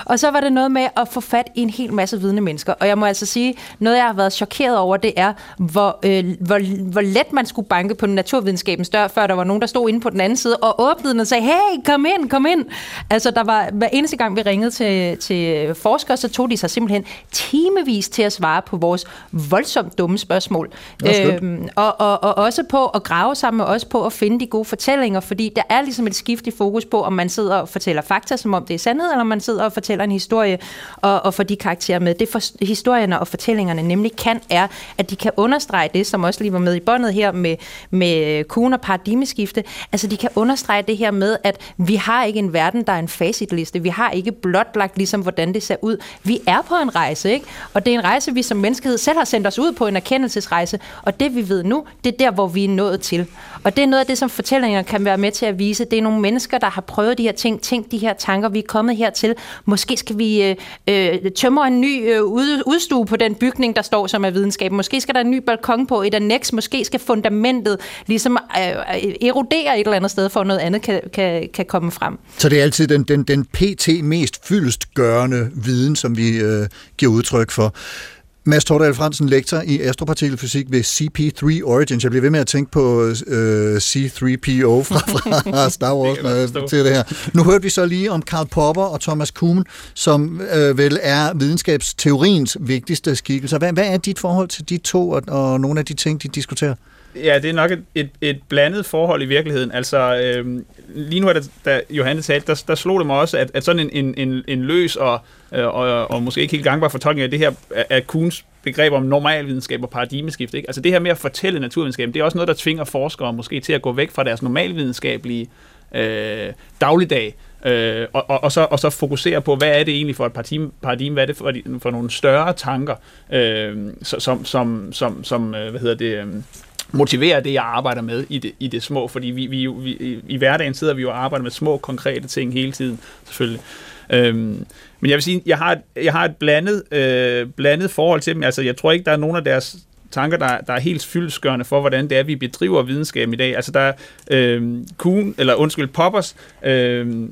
Speaker 4: Og så var det noget med at få fat i en hel masse vidne mennesker. Og jeg må altså sige, noget jeg har været chokeret over, det er, hvor, øh, hvor, hvor let man skulle banke på naturvidenskabens dør, før der var nogen, der stod inde på den anden side og åbnede den og sagde, hey, kom ind, kom ind. Altså, der var, hver eneste gang, vi ringede til, til forskere, så tog de sig simpelthen timevis til at svare på vores voldsomt dumme spørgsmål. Øhm, og, og, og også på at grave sammen med os på at finde de gode fortællinger, fordi der er ligesom et skift i fokus på, om man sidder og fortæller fakta, som om det er sandhed, eller om man sidder og fortæller en historie og, og får de karakterer med. Det for, historierne og fortællingerne nemlig kan, er, at de kan understrege det, som også lige var med i båndet her med, med Kuhn og paradigmeskifte. Altså, de kan understrege det her med, at vi har ikke en verden, der er en facitliste. Vi har ikke blotlagt ligesom, hvordan det ser ud. Vi er på en rejse, ikke? Og det er en rejse, vi som menneskehed selv har sendt os ud på, en erkendelsesrejse. Og det, vi ved nu, det er der, hvor vi er nået til. Og det er noget af det, som fortællinger kan være med til at vise. Det er nogle mennesker, der har prøvet de her ting, tænkt de her tanker, vi er kommet hertil. Måske skal vi øh, øh tømme en ny øh, udstue på den bygning, der står som er videnskab. Måske skal der en ny balkon på et annex. Måske skal fundamentet ligesom øh, øh, erodere et eller andet sted, for at noget andet kan, kan, kan komme frem.
Speaker 2: Så det er altid den, den, den pt. mest fyldestgørende viden, som vi øh, giver udtryk for. Mads Tordal Fransen, lektor i astropartikelfysik ved CP3 Origins. Jeg bliver ved med at tænke på øh, C3PO fra, fra Star Wars,
Speaker 1: Det
Speaker 2: til det her. Nu hørte vi så lige om Karl Popper og Thomas Kuhn, som øh, vel er videnskabsteoriens vigtigste skikkelser. Hvad, hvad er dit forhold til de to og, og nogle af de ting, de diskuterer?
Speaker 1: Ja, det er nok et, et, et blandet forhold i virkeligheden. Altså, øhm, lige nu, er det, da Johannes talte, der, der slog det mig også, at, at sådan en, en, en, en løs og, øh, og, og måske ikke helt gangbar fortolkning af det her, af Kuhns begreb om normalvidenskab og paradigmeskift. Ikke? Altså det her med at fortælle naturvidenskaben, det er også noget, der tvinger forskere måske til at gå væk fra deres normalvidenskabelige øh, dagligdag, øh, og, og, og, så, og så fokusere på, hvad er det egentlig for et paradigme, paradigme hvad er det for, for nogle større tanker, øh, så- som, som, som, som øh, hvad hedder det, øh, motiverer det, jeg arbejder med i det, i det små, fordi vi, vi, vi, i- i hverdagen sidder vi jo og arbejder med små, konkrete ting hele tiden, selvfølgelig. Øhm, men jeg vil sige, jeg har et, jeg har et blandet, øh, blandet forhold til dem. Altså, jeg tror ikke, der er nogen af deres tanker, der, der er helt fyldskørende for, hvordan det er, vi bedriver videnskab i dag. Altså, der er øh, Kuhn, eller undskyld, Poppers, øh,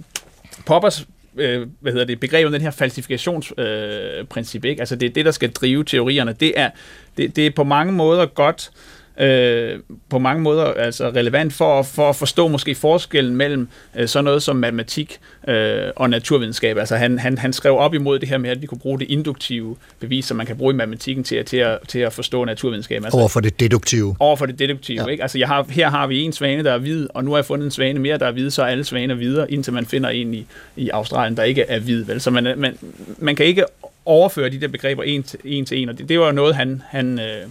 Speaker 1: Poppers øh, hvad hedder det, begreb om den her falsifikationsprincip, øh, princip, ikke? Altså det er det, der skal drive teorierne. Det er, det, det er på mange måder godt, øh, på mange måder altså relevant for, at- for at forstå måske forskellen mellem øh, sådan noget som matematik øh, og naturvidenskab. Altså han, han, han skrev op imod det her med, at vi kunne bruge det induktive bevis, som man kan bruge i matematikken til, at- til, at, til at forstå naturvidenskab. Altså,
Speaker 2: Over for det deduktive.
Speaker 1: over for det deduktive.
Speaker 2: Ja.
Speaker 1: Ikke? Altså, jeg har, her har vi en svane, der er hvid, og nu har jeg fundet en svane mere, der er hvid, så er alle svaner videre, indtil man finder en i, i Australien, der ikke er hvid. Vel? Så man, man, man kan ikke overføre de der begreber en til en, til en og det, det var jo noget, han, han, øh,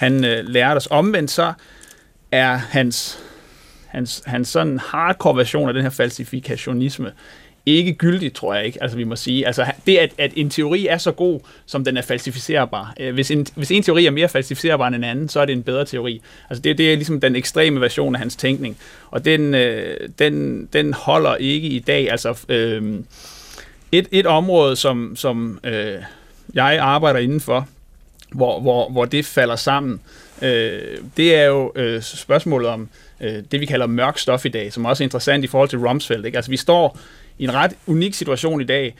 Speaker 1: han øh, lærte os. Omvendt så er hans, hans, hans sådan hardcore version af den her falsifikationisme ikke gyldig, tror jeg ikke, altså vi må sige. Altså det, at, at en teori er så god, som den er falsificerbar. Øh, hvis en, hvis en teori er mere falsificerbar end en anden, så er det en bedre teori. Altså det, det er ligesom den ekstreme version af hans tænkning. Og den, øh, den, den holder ikke i dag. Altså øh, et, et område, som, som øh, jeg arbejder indenfor, hvor, hvor, hvor det falder sammen, øh, det er jo øh, spørgsmålet om øh, det, vi kalder mørk stof i dag, som også er interessant i forhold til Rumsfeld. Ikke? Altså, vi står i en ret unik situation i dag,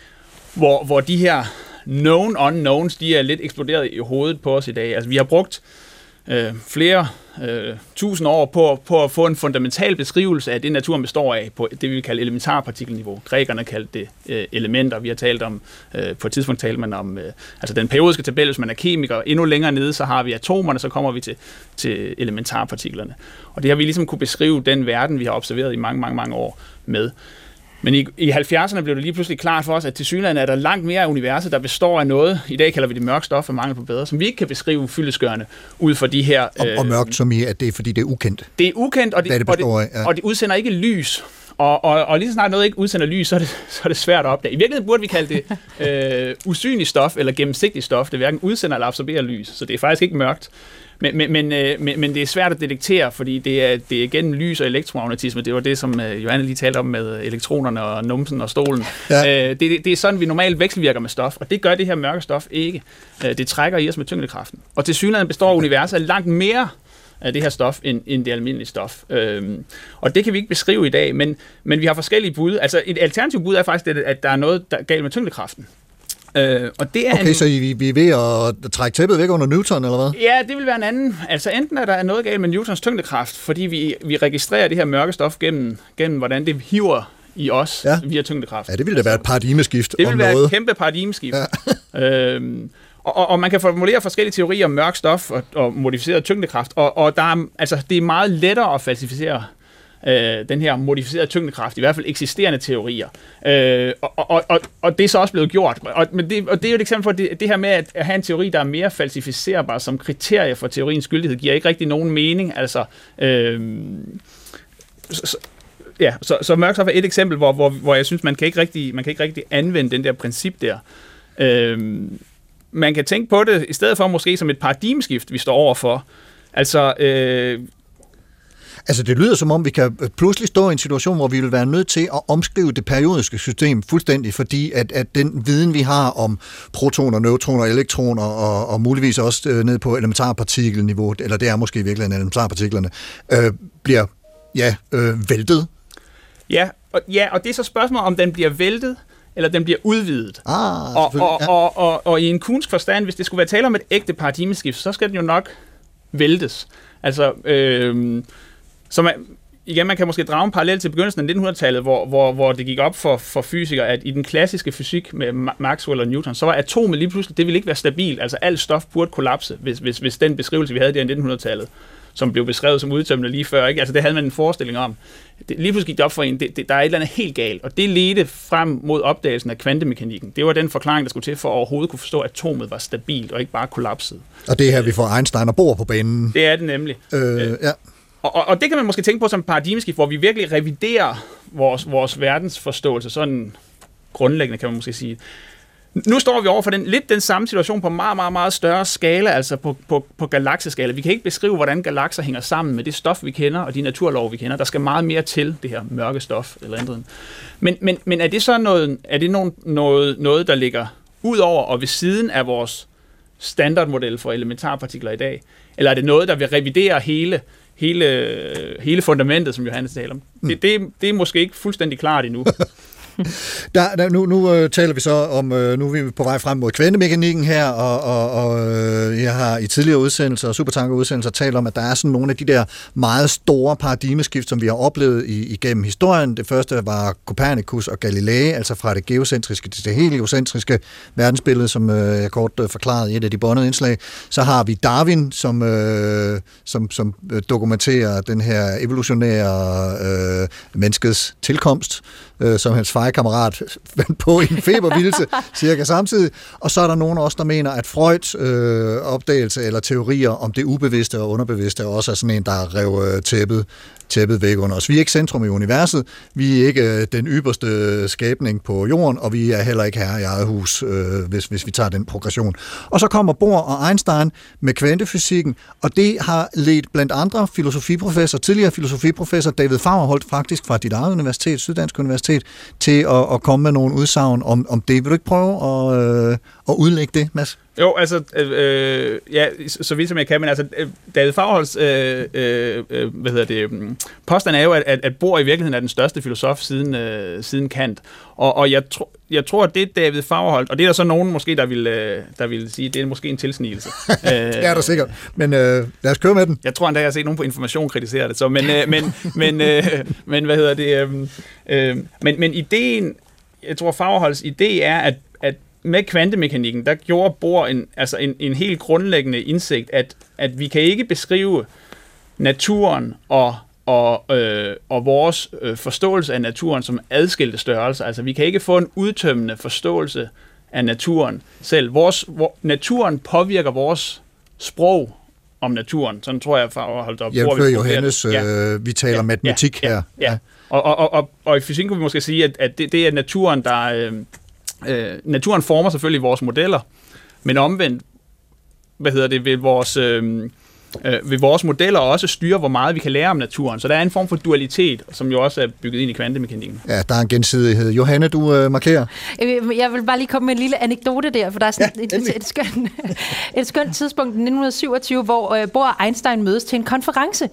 Speaker 1: hvor, hvor de her known unknowns, de er lidt eksploderet i hovedet på os i dag. Altså, vi har brugt øh, Øh, flere øh, tusind år på, på at få en fundamental beskrivelse af det, naturen består af, på det, vi vil kalde elementarpartikelniveau. Grækerne kaldte det øh, elementer. Vi har talt om, øh, på et tidspunkt talte man om, øh, altså den periodiske tabel, hvis man er kemiker. Endnu længere nede, så har vi atomerne, så kommer vi til, til elementarpartiklerne. Og det har vi ligesom kunne beskrive den verden, vi har observeret i mange, mange, mange år med. Men i, i 70'erne blev det lige pludselig klart for os, at til synligheden er der langt mere af universet, der består af noget, i dag kalder vi det mørk stof og mangel på bedre, som vi ikke kan beskrive fyldesgørende ud fra de her...
Speaker 2: Og, og mørkt som i, at det er fordi, det er ukendt.
Speaker 1: Det er ukendt, og det,
Speaker 2: det
Speaker 1: og, det,
Speaker 2: består ja.
Speaker 1: og det udsender ikke lys. Og, og, og lige så snart noget ikke udsender lys, så er, det, så er det svært at opdage. I virkeligheden burde vi kalde det øh, usynligt stof eller gennemsigtigt stof. Det hverken udsender eller absorberer lys, så det er faktisk ikke mørkt. Men, men, men, øh, men, men det er svært at detektere, fordi det er, det er gennem lys og elektromagnetisme. Det var det, som øh, Johanne lige talte om med elektronerne og numsen og stolen.
Speaker 2: Ja.
Speaker 1: Øh, det, det, det er sådan, vi normalt vekselvirker med stof, og det gør det her mørke stof ikke. Øh, det trækker i os med tyngdekraften. Og til synligheden består universet langt mere af det her stof, end, end det almindelige stof. Øhm, og det kan vi ikke beskrive i dag, men, men vi har forskellige bud. Altså et alternativt bud er faktisk, det, at der er noget der er galt med tyngdekraften. Øh, og det er
Speaker 2: Okay,
Speaker 1: en,
Speaker 2: så I, vi er ved at trække tæppet væk under Newton, eller hvad?
Speaker 1: Ja, det vil være en anden. Altså enten er der noget galt med Newtons tyngdekraft, fordi vi, vi registrerer det her mørke stof gennem, gennem hvordan det hiver i os
Speaker 2: Ja.
Speaker 1: via tyngdekraft.
Speaker 2: Ja, det ville da være et paradigmeskift
Speaker 1: Det
Speaker 2: om
Speaker 1: vil være
Speaker 2: noget.
Speaker 1: et kæmpe paradigmeskift. Ja. øhm, og, og, og man kan formulere forskellige teorier om mørk stof og, og modificeret tyngdekraft, og, og der er, altså, det er meget lettere at falsificere øh, den her modificerede tyngdekraft, i hvert fald eksisterende teorier. Øh, og, og, og, og det er så også blevet gjort. Og, men det, og det er jo et eksempel for, det, det her med at, at have en teori, der er mere falsificerbar som kriterie for teoriens gyldighed, giver ikke rigtig nogen mening. Altså, øh, så, ja, så, så mørkstof er et eksempel, hvor, hvor, hvor jeg synes, man kan ikke rigtig, man kan ikke rigtig anvende den der princip der. Øhm, man kan tænke på det i stedet for måske som et paradigmeskift, vi står overfor. Altså, øh,
Speaker 2: Altså, det lyder som om, vi kan pludselig stå i en situation, hvor vi vil være nødt til at omskrive det periodiske system fuldstændig, fordi at, at den viden, vi har om protoner, neutroner, elektroner og, og muligvis også øh, ned på elementarpartikelniveau, eller det er måske i virkeligheden elementarpartiklerne, øh, bliver ja, øh, væltet.
Speaker 1: ja, og, ja, og det er så spørgsmålet, om den bliver væltet, eller den bliver udvidet.
Speaker 2: Ah,
Speaker 1: og, og,
Speaker 2: ja.
Speaker 1: og, og, og i en kunsk forstand, hvis det skulle være tale om et ægte paradigmeskift, så skal den jo nok væltes. Altså, øh, så man, igen, man kan måske drage en parallel til begyndelsen af 1900-tallet, hvor, hvor, hvor det gik op for, for fysikere, at i den klassiske fysik med Ma- Maxwell og Newton, så var atomet lige pludselig, det ville ikke være stabilt. Altså alt stof burde kollapse, hvis, hvis, hvis den beskrivelse, vi havde der i 1900-tallet, som blev beskrevet som udtømmende lige før, ikke? Altså det havde man en forestilling om. Det, lige pludselig gik det op for en, det, det, der er et eller andet helt galt, og det ledte frem mod opdagelsen af kvantemekanikken. Det var den forklaring, der skulle til for at overhovedet kunne forstå, at atomet var stabilt og ikke bare kollapset.
Speaker 2: Og det er her, vi får Einstein og Bohr på banen.
Speaker 1: Det er det nemlig.
Speaker 2: Øh, ja.
Speaker 1: Og, og, og det kan man måske tænke på som paradigmeskift, hvor vi virkelig reviderer vores, vores verdensforståelse, sådan grundlæggende kan man måske sige. Nu står vi over for den, lidt den samme situation på meget, meget, meget større skala, altså på, på, på galakseskala. Vi kan ikke beskrive, hvordan galakser hænger sammen med det stof, vi kender, og de naturlov, vi kender. Der skal meget mere til, det her mørke stof eller andet. Men, men, men er det så noget, er det nogen, noget, noget, der ligger ud over og ved siden af vores standardmodel for elementarpartikler i dag? Eller er det noget, der vil revidere hele, hele, hele fundamentet, som Johannes taler om? Det, det, det er måske ikke fuldstændig klart endnu.
Speaker 2: Der, der, nu nu øh, taler vi så om, øh, nu er vi på vej frem mod kvantemekanikken her, og, og, og øh, jeg har i tidligere udsendelser og supertanker-udsendelser talt om, at der er sådan nogle af de der meget store paradigmeskift, som vi har oplevet i, igennem historien. Det første var Copernicus og Galilei, altså fra det geocentriske til det heliocentriske verdensbillede, som øh, jeg kort øh, forklarede i et af de båndede indslag. Så har vi Darwin, som, øh, som, som øh, dokumenterer den her evolutionære øh, menneskets tilkomst, øh, som hans fejrekammerat fandt på en febervildelse cirka samtidig. Og så er der nogen også, der mener, at Freuds øh, opdagelse eller teorier om det ubevidste og underbevidste også er sådan en, der rev øh, tæppet, tæppet væk under os. Vi er ikke centrum i universet, vi er ikke øh, den ypperste skabning på jorden, og vi er heller ikke herre i eget hus, øh, hvis, hvis vi tager den progression. Og så kommer Bohr og Einstein med kvantefysikken, og det har ledt blandt andre filosofiprofessor, tidligere filosofiprofessor David Fagerholt, faktisk fra dit eget universitet, Syddansk Universitet, til at, at komme med nogle udsagn om, om det. Vil du ikke prøve at, øh, at udlægge det, Mads?
Speaker 1: Jo, altså, øh, ja, så vidt som jeg kan, men altså, øh, David Fagholds, øh, øh, øh, hvad hedder det, påstand er jo, at, at, Bohr i virkeligheden er den største filosof siden, øh, siden Kant. Og, og jeg, tro, jeg tror, at det David Fagholdt, og det er der så nogen måske, der vil, øh, der vil sige, det er måske en tilsnigelse. øh,
Speaker 2: Det er der sikkert, men øh, lad os køre med den.
Speaker 1: jeg tror endda, jeg har set nogen på information kritisere det. Så, men, øh, men, men, øh, men hvad hedder det? Øh, øh, men, men ideen, jeg tror Fagerholds idé er, at med kvantemekanikken, der gjorde Bohr en, altså en, en helt grundlæggende indsigt, at, at vi kan ikke beskrive naturen og og, øh, og vores øh, forståelse af naturen som adskilte størrelser. Altså, vi kan ikke få en udtømmende forståelse af naturen selv. Vores, hvor, naturen påvirker vores sprog om naturen. Sådan tror jeg, for at holde op.
Speaker 2: Jævnfør Johannes, øh, vi taler matematik
Speaker 1: ja,
Speaker 2: her.
Speaker 1: Ja, ja. Og, og, og, og, og i fysik kunne vi måske sige, at, at det, det er naturen, der... Øh, øh, naturen former selvfølgelig vores modeller, men omvendt, hvad hedder det, vil vores... Øh, øh, ved vores modeller også styre, hvor meget vi kan lære om naturen. Så der er en form for dualitet, som jo også er bygget ind i kvantemekanikken.
Speaker 2: Ja, der er en gensidighed. Johanne, du øh, markerer.
Speaker 4: Øh, Jeg vil bare lige komme med en lille anekdote der, for der er sådan
Speaker 2: Ja,
Speaker 4: et,
Speaker 2: endelig.
Speaker 4: et, skønt, et skønt tidspunkt i 1927, hvor øh, Bohr og Einstein mødes til en konference.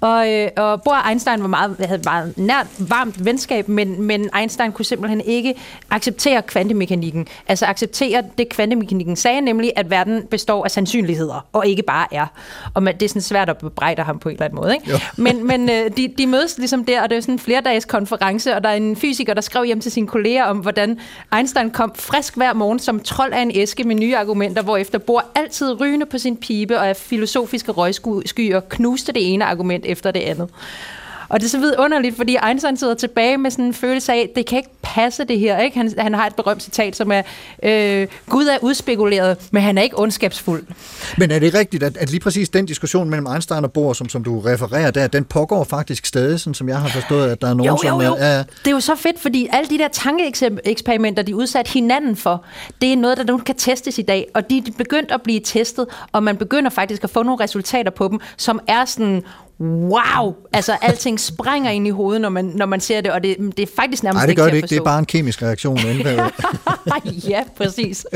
Speaker 4: Og, øh, og Bohr og Einstein var meget, havde meget nært, varmt venskab, men, men Einstein kunne simpelthen ikke acceptere kvantemekanikken. Altså acceptere det, kvantemekanikken sagde, nemlig at verden består af sandsynligheder, og ikke bare er. Og man, det er sådan svært at bebrejde ham på en eller anden måde. Ikke? Men, men øh, de, de mødes ligesom der, og det er sådan en flerdages konference, og der er en fysiker, der skrev hjem til sine kolleger om, hvordan Einstein kom frisk hver morgen som trold af en æske med nye argumenter, hvorefter Bohr altid rygende på sin pibe og af filosofiske røgskyer knuste det ene argument efter det andet. Og det er så vidunderligt, fordi Einstein sidder tilbage med sådan en følelse af, det kan ikke passe det her. Ikke? Han, han har et berømt citat, som er, øh, Gud er udspekuleret, men han er ikke ondskabsfuld.
Speaker 2: Men er det rigtigt, at, at lige præcis den diskussion mellem Einstein og Bohr, som, som du refererer der, den pågår faktisk stadig, sådan som jeg har forstået, at der er nogen,
Speaker 4: Jo, jo, jo.
Speaker 2: som er... er
Speaker 4: Det er jo så fedt, fordi alle de der tankeeksperimenter, de er udsat hinanden for, det er noget, der nu kan testes i dag, og de er begyndt at blive testet, og man begynder faktisk at få nogle resultater på dem, som er sådan, wow, altså alting sprænger ind i hovedet, når man, når man ser det, og det, det er faktisk nærmest
Speaker 2: Nej, det
Speaker 4: ikke
Speaker 2: gør det ikke. Det er bare en kemisk reaktion.
Speaker 4: ja, præcis.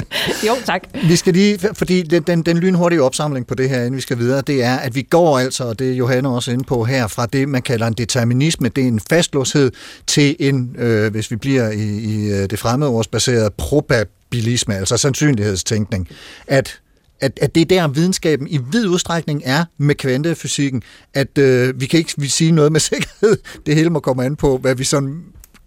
Speaker 4: Jo, tak.
Speaker 2: Vi skal lige, fordi den, den, den lynhurtige opsamling på det her, inden vi skal videre, det er, at vi går altså, og det er Johanne også inde på her, fra det, man kalder en determinisme, det er en fastlåshed, til en, øh, hvis vi bliver i, i øh, det fremmedordsbaserede probabilisme, altså sandsynlighedstænkning, at at, at det er der, videnskaben i vid udstrækning er med kvantefysikken, at øh, vi kan ikke vi sige noget med sikkerhed. Det hele må komme an på, hvad vi sådan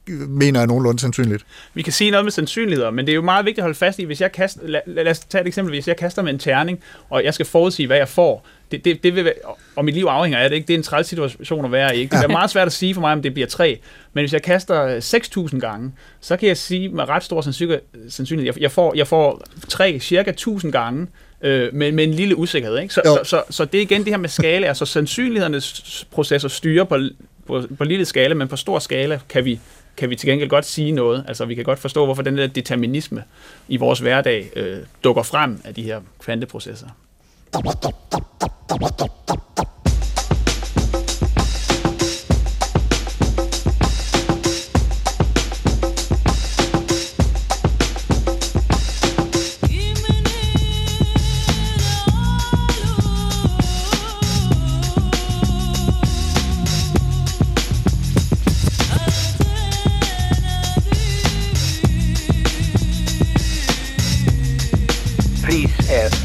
Speaker 2: øh, mener er nogenlunde sandsynligt.
Speaker 1: Vi kan sige noget med sandsynligheder, men det er jo meget vigtigt at holde fast i, hvis jeg kaster, lad, lad os tage et eksempel, hvis jeg kaster med en terning, og jeg skal forudsige, hvad jeg får, det, det, det vil være, og mit liv afhænger af det, ikke? det er en træls situation at være i. Ikke? Det er meget svært at sige for mig, om det bliver 3, men hvis jeg kaster øh, 6.000 gange, så kan jeg sige med ret stor sandsynlighed, sandsynlighed jeg, jeg, får, jeg får 3 cirka 1000 gange, øh, med, med en lille usikkerhed. Ikke? Så,
Speaker 2: Jo.
Speaker 1: så, så, så det er igen det her med skala, altså sandsynlighedernes processer styrer på, på, på lille skala, men på stor skala kan vi kan vi til gengæld godt sige noget. Altså, vi kan godt forstå, hvorfor den der determinisme i vores hverdag øh, dukker frem af de her kvanteprocesser.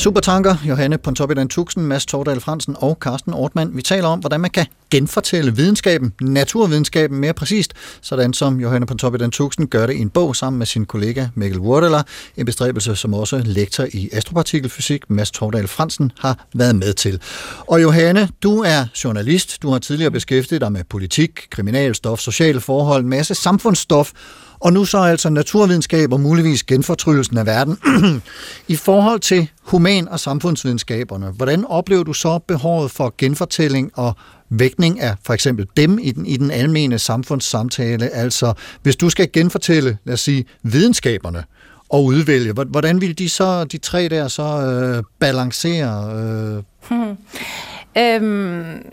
Speaker 2: Supertanker, Johanne Pontoppidan Tuxen, Mads Tordal Fransen og Carsten Ortmann. Vi taler om, hvordan man kan genfortælle videnskaben, naturvidenskaben mere præcist, sådan som Johanne Pontoppidan Tuxen gør det i en bog sammen med sin kollega Mikkel Wurdeler, en bestræbelse, som også lektor i astropartikelfysik, Mads Tordal Fransen, har været med til. Og Johanne, du er journalist, du har tidligere beskæftiget dig med politik, kriminalstof, sociale forhold, masse samfundsstof, og nu så altså naturvidenskab og muligvis genfortryllelsen af verden. I forhold til human- og samfundsvidenskaberne, hvordan oplever du så behovet for genfortælling og vægtning af for eksempel dem i den, i den almene samfundssamtale? Altså, hvis du skal genfortælle, lad os sige, videnskaberne og udvælge, hvordan vil de så, de tre der så øh, balancere? Øh,
Speaker 4: Øhm,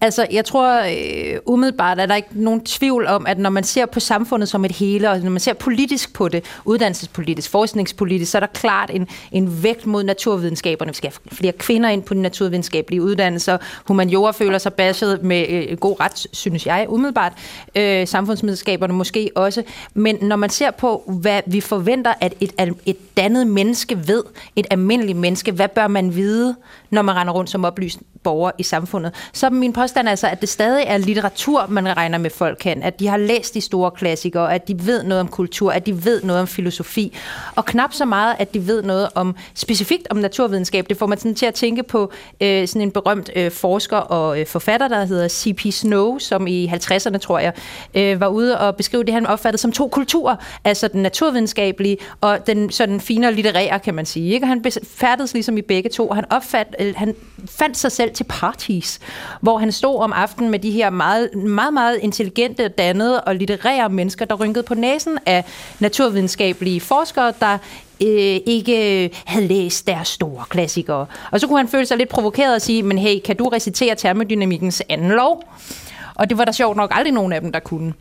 Speaker 4: altså, jeg tror øh, umiddelbart, at der ikke nogen tvivl om, at når man ser på samfundet som et hele, og når man ser politisk på det, uddannelsespolitisk, forskningspolitisk, så er der klart en, en vægt mod naturvidenskaberne. Vi skal have flere kvinder ind på de naturvidenskabelige uddannelser. Humaniora føler sig bashed med øh, øh, god ret, synes jeg, umiddelbart. Øh, samfundsvidenskaberne måske også. Men når man ser på, hvad vi forventer, at et, at et dannet menneske ved, et almindeligt menneske, hvad bør man vide, når man render rundt som oplyst borger i samfundet, så min påstand altså, at det stadig er litteratur, man regner med folk kan, at de har læst de store klassikere, at de ved noget om kultur, at de ved noget om filosofi, og knap så meget, at de ved noget om specifikt om naturvidenskab. Det får man sådan til at tænke på øh, sådan en berømt øh, forsker og øh, forfatter, der hedder C.P. Snow, som i 50'erne, tror jeg, øh, var ude og beskrive det, han opfattede som to kulturer, altså den naturvidenskabelige og den sådan finere litterære, kan man sige. Ikke? Og han færdedes ligesom i begge to, og han, opfat, øh, han fandt sig selv til parties, hvor han stod om aftenen med de her meget, meget, meget intelligente, dannede og litterære mennesker, der rynkede på næsen af naturvidenskabelige forskere, der øh, ikke havde læst deres store klassikere. Og så kunne han føle sig lidt provokeret og sige, men hey, kan du recitere termodynamikkens anden lov? Og det var der sjovt nok aldrig nogen af dem, der kunne.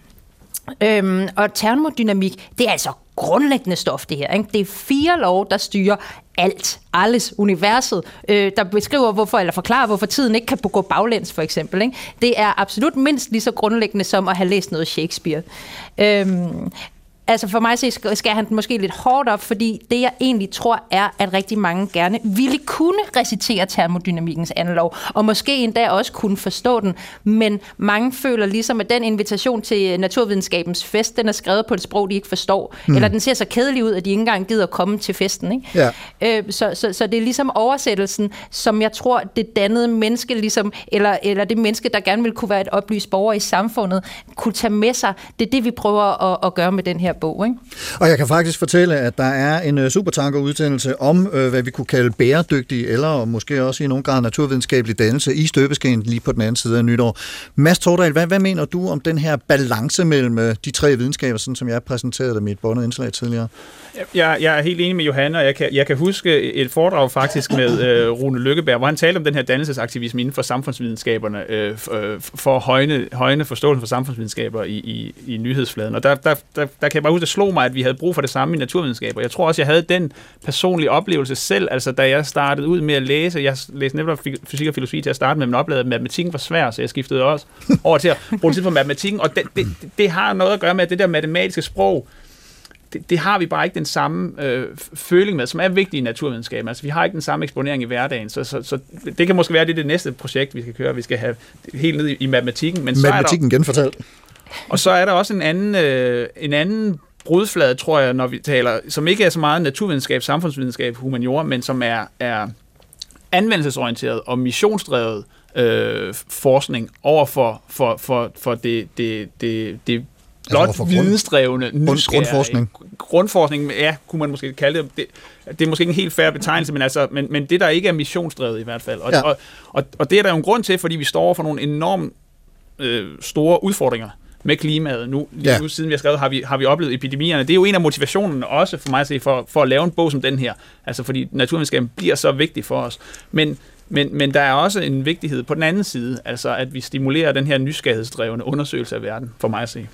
Speaker 4: Øhm, og termodynamik, det er altså grundlæggende stof, det her. Ikke? Det er fire lov, der styrer alt, alles, universet, øh, der beskriver, hvorfor, eller forklarer, hvorfor tiden ikke kan gå baglæns, for eksempel. Ikke? Det er absolut mindst lige så grundlæggende som at have læst noget Shakespeare. Øhm, Altså for mig så skal han den måske lidt hårdt op, fordi det jeg egentlig tror er, at rigtig mange gerne ville kunne recitere termodynamikkens anden lov, og måske endda også kunne forstå den, men mange føler ligesom, at den invitation til naturvidenskabens fest, den er skrevet på et sprog, de ikke forstår, mm. eller den ser så kedelig ud, at de ikke engang gider komme til festen. Ikke?
Speaker 2: Ja.
Speaker 4: Øh, så, så, så det er ligesom oversættelsen, som jeg tror, det dannede menneske, ligesom, eller, eller det menneske, der gerne vil kunne være et oplyst borger i samfundet, kunne tage med sig. Det er det, vi prøver at, at gøre med den her bog. Ikke?
Speaker 2: Og jeg kan faktisk fortælle, at der er en uh, supertanker-udsendelse om, uh, hvad vi kunne kalde bæredygtig, eller måske også i nogen grad naturvidenskabelig dannelse i støbeskeen lige på den anden side af nytår. Mads Tordal, hvad, hvad mener du om den her balance mellem uh, de tre videnskaber, sådan som jeg præsenterede dem i et bondet indslag tidligere?
Speaker 1: Jeg, jeg er helt enig med Johanna, og jeg kan, jeg kan huske et foredrag faktisk med øh, Rune Lykkeberg, hvor han talte om den her dannelsesaktivisme inden for samfundsvidenskaberne, øh, for at højne, højne forståelsen for samfundsvidenskaber i, i, i nyhedsfladen. Og der, der, der, der kan jeg bare huske, det slog mig, at vi havde brug for det samme i naturvidenskaber. Jeg tror også, jeg havde den personlige oplevelse selv, altså da jeg startede ud med at læse, jeg læste netop fysik og filosofi til at starte med, men oplevede, at matematikken var svær, så jeg skiftede også over til at bruge tid på matematikken, og det, det, det har noget at gøre med, at det der matematiske sprog, det, det har vi bare ikke den samme øh, føling med, som er vigtig i naturvidenskaben. Altså, vi har ikke den samme eksponering i hverdagen, så, så, så det kan måske være, det er det næste projekt, vi skal køre. Vi skal have helt ned i, i matematikken. Men
Speaker 2: matematikken
Speaker 1: så er der,
Speaker 2: genfortalt.
Speaker 1: Og så er der også en anden, øh, en anden brudflade, tror jeg, når vi taler, som ikke er så meget naturvidenskab, samfundsvidenskab, humaniora, men som er, er anvendelsesorienteret og missionsdrevet øh, forskning over for, for, for, for det, det, det, det blot altså vidensdrevne,
Speaker 2: grundforskning.
Speaker 1: Grundforskning, ja, kunne man måske kalde det. det. Det er måske ikke en helt færre betegnelse, men, altså, men, men det, der ikke er missionsdrevet i hvert fald. Og, ja. og, og, og det er der jo en grund til, fordi vi står for nogle enormt øh, store udfordringer med klimaet nu. Lige ja. nu siden vi har skrevet, har vi, har vi oplevet epidemierne. Det er jo en af motivationerne også for mig at se, for, for at lave en bog som den her. Altså fordi naturvidenskaben bliver så vigtig for os. Men, men, men der er også en vigtighed på den anden side, altså at vi stimulerer den her nysgerrighedsdrevne undersøgelse af verden, for mig at se.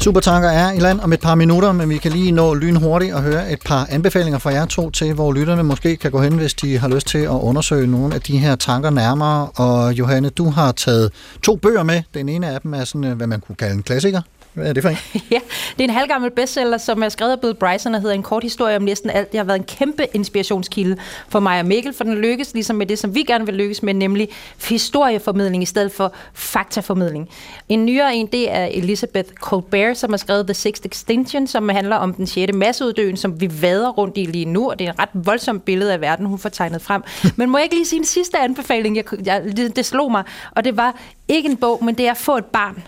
Speaker 2: Supertanker er i land om et par minutter, men vi kan lige nå lynhurtigt og høre et par anbefalinger fra jer to til, hvor lytterne måske kan gå hen, hvis de har lyst til at undersøge nogle af de her tanker nærmere. Og Johanne, du har taget to bøger med. Den ene af dem er sådan, øh, hvad man kunne kalde en klassiker. Hvad er det for en?
Speaker 4: ja, det er en halvgammel bestseller, som er skrevet af Bill Bryson, og hedder En kort historie om næsten alt. Det har været en kæmpe inspirationskilde for mig og Mikkel, for den lykkes ligesom med det, som vi gerne vil lykkes med, nemlig historieformidling i stedet for faktaformidling. En nyere en, det er Elizabeth Colbert, som har skrevet The Sixth Extinction, som handler om den sjette masseuddøen, som vi vader rundt i lige nu, og det er et ret voldsomt billede af verden, hun får tegnet frem. Men må jeg ikke lige sige en sidste anbefaling? Jeg, jeg, det, slog mig, og det var ikke en bog, men det er at få et barn.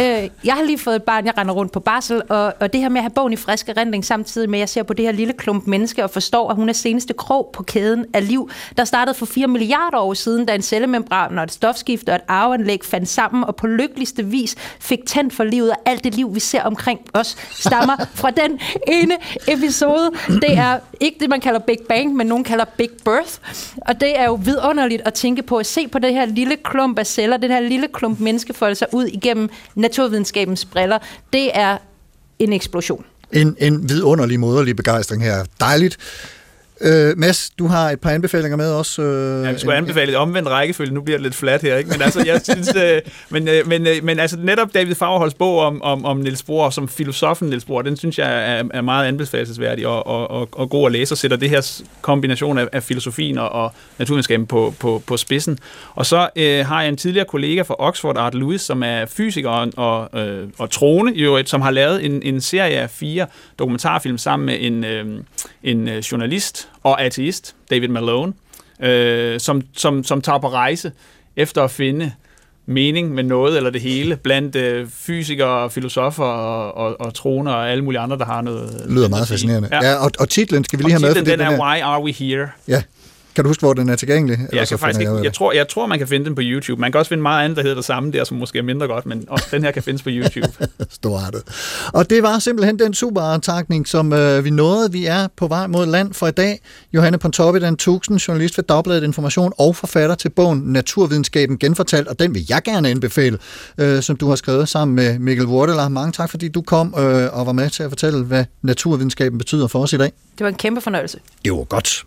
Speaker 4: Øh, jeg har lige fået et barn, jeg render rundt på barsel, og, og det her med at have bogen i frisk erindring, samtidig med, at jeg ser på det her lille klump menneske og forstår, at hun er seneste krog på kæden af liv, der startede for 4 milliarder år siden, da en cellemembran og et stofskift og et arveanlæg fandt sammen, og på lykkeligste vis fik tændt for livet, og alt det liv, vi ser omkring os, stammer fra den ene episode. Det er ikke det, man kalder Big Bang, men nogen kalder Big Birth, og det er jo vidunderligt at tænke på, at se på det her lille klump af celler, den her lille klump menneske folde sig ud igennem naturvidenskabens briller, det er en eksplosion.
Speaker 2: En, en vidunderlig, moderlig begejstring her. Dejligt. Øh, Mads, du har et par anbefalinger med også. Øh,
Speaker 1: ja, vi skulle anbefale et omvendt rækkefølge. Nu bliver det lidt flat her, ikke? Men altså, jeg synes, øh, men, øh, men, øh, men altså, netop David Fagerholds bog om, om, om Niels Bohr, som filosofen Niels Bohr, den synes jeg er, er meget anbefalesværdig og, og, og, og god at læse, og sætter det her kombination af, af filosofien og, og naturvidenskaben på, på, på spidsen. Og så øh, har jeg en tidligere kollega fra Oxford, Art Lewis, som er fysiker og, og, øh, og trone, jo, som har lavet en, en serie af fire dokumentarfilm sammen med en, øh, en journalist og ateist, David Malone, øh, som, som, som tager på rejse efter at finde mening med noget eller det hele blandt øh, fysikere, filosofer og, og, og troner og alle mulige andre, der har noget...
Speaker 2: Lyder meget fascinerende. Ja, ja og, og titlen skal vi lige
Speaker 1: og
Speaker 2: have med.
Speaker 1: Titlen, den, den er Why Are We Here?
Speaker 2: Ja. Kan du huske, hvor den er tilgængelig? Ellers
Speaker 1: Jeg,
Speaker 2: så
Speaker 1: kan faktisk ikke, jeg, tror, jeg tror, man kan finde den på YouTube. Man kan også finde meget andet, der hedder det samme der, som måske er mindre godt, men også den her kan findes på YouTube.
Speaker 2: Storartet. Og det var simpelthen den supertakning, som øh, vi nåede. Vi er på vej mod land for i dag. Johanne Pontoppidan Tuxen, journalist for Dagbladet Information og forfatter til bogen Naturvidenskaben genfortalt, og den vil jeg gerne anbefale, øh, som du har skrevet sammen med Mikkel Wurteler. Mange tak, fordi du kom øh, og var med til at fortælle, hvad naturvidenskaben betyder for os i dag.
Speaker 4: Det var en kæmpe fornøjelse.
Speaker 2: Det var godt.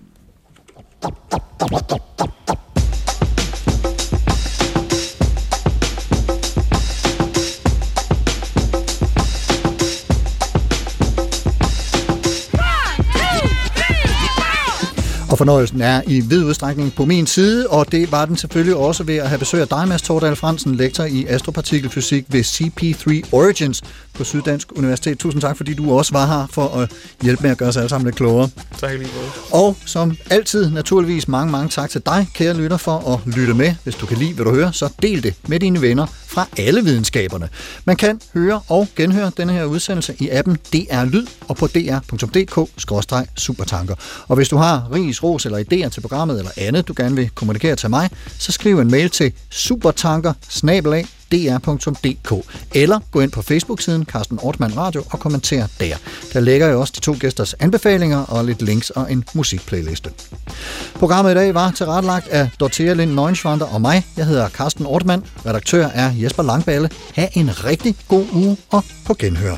Speaker 2: Og fornøjelsen er i vid udstrækning på min side, og det var den selvfølgelig også ved at have besøg af dig, Mads Tordal Fransen, lektor i astropartikelfysik ved CP3 Origins på Syddansk Universitet. Tusind tak, fordi du også var her for at hjælpe med at gøre os alle sammen lidt klogere.
Speaker 1: tak lige måde.
Speaker 2: Og som altid, naturligvis mange, mange tak til dig, kære lytter, for at lytte med. Hvis du kan lide, hvad du hører, så del det med dine venner fra alle videnskaberne. Man kan høre og genhøre denne her udsendelse i appen DR Lyd og på dr.dk-supertanker. Og hvis du har ris, ros eller idéer til programmet eller andet, du gerne vil kommunikere til mig, så skriv en mail til supertanker dr.dk eller gå ind på Facebook-siden Carsten Ortmann Radio og kommenter der. Der lægger jeg også de to gæsters anbefalinger og lidt links og en musikplayliste. Programmet i dag var tilrettelagt af Dorthea Lind Neuenschwander og mig. Jeg hedder Carsten Ortmann. Redaktør er Jesper Langballe. Ha' en rigtig god uge og på genhør.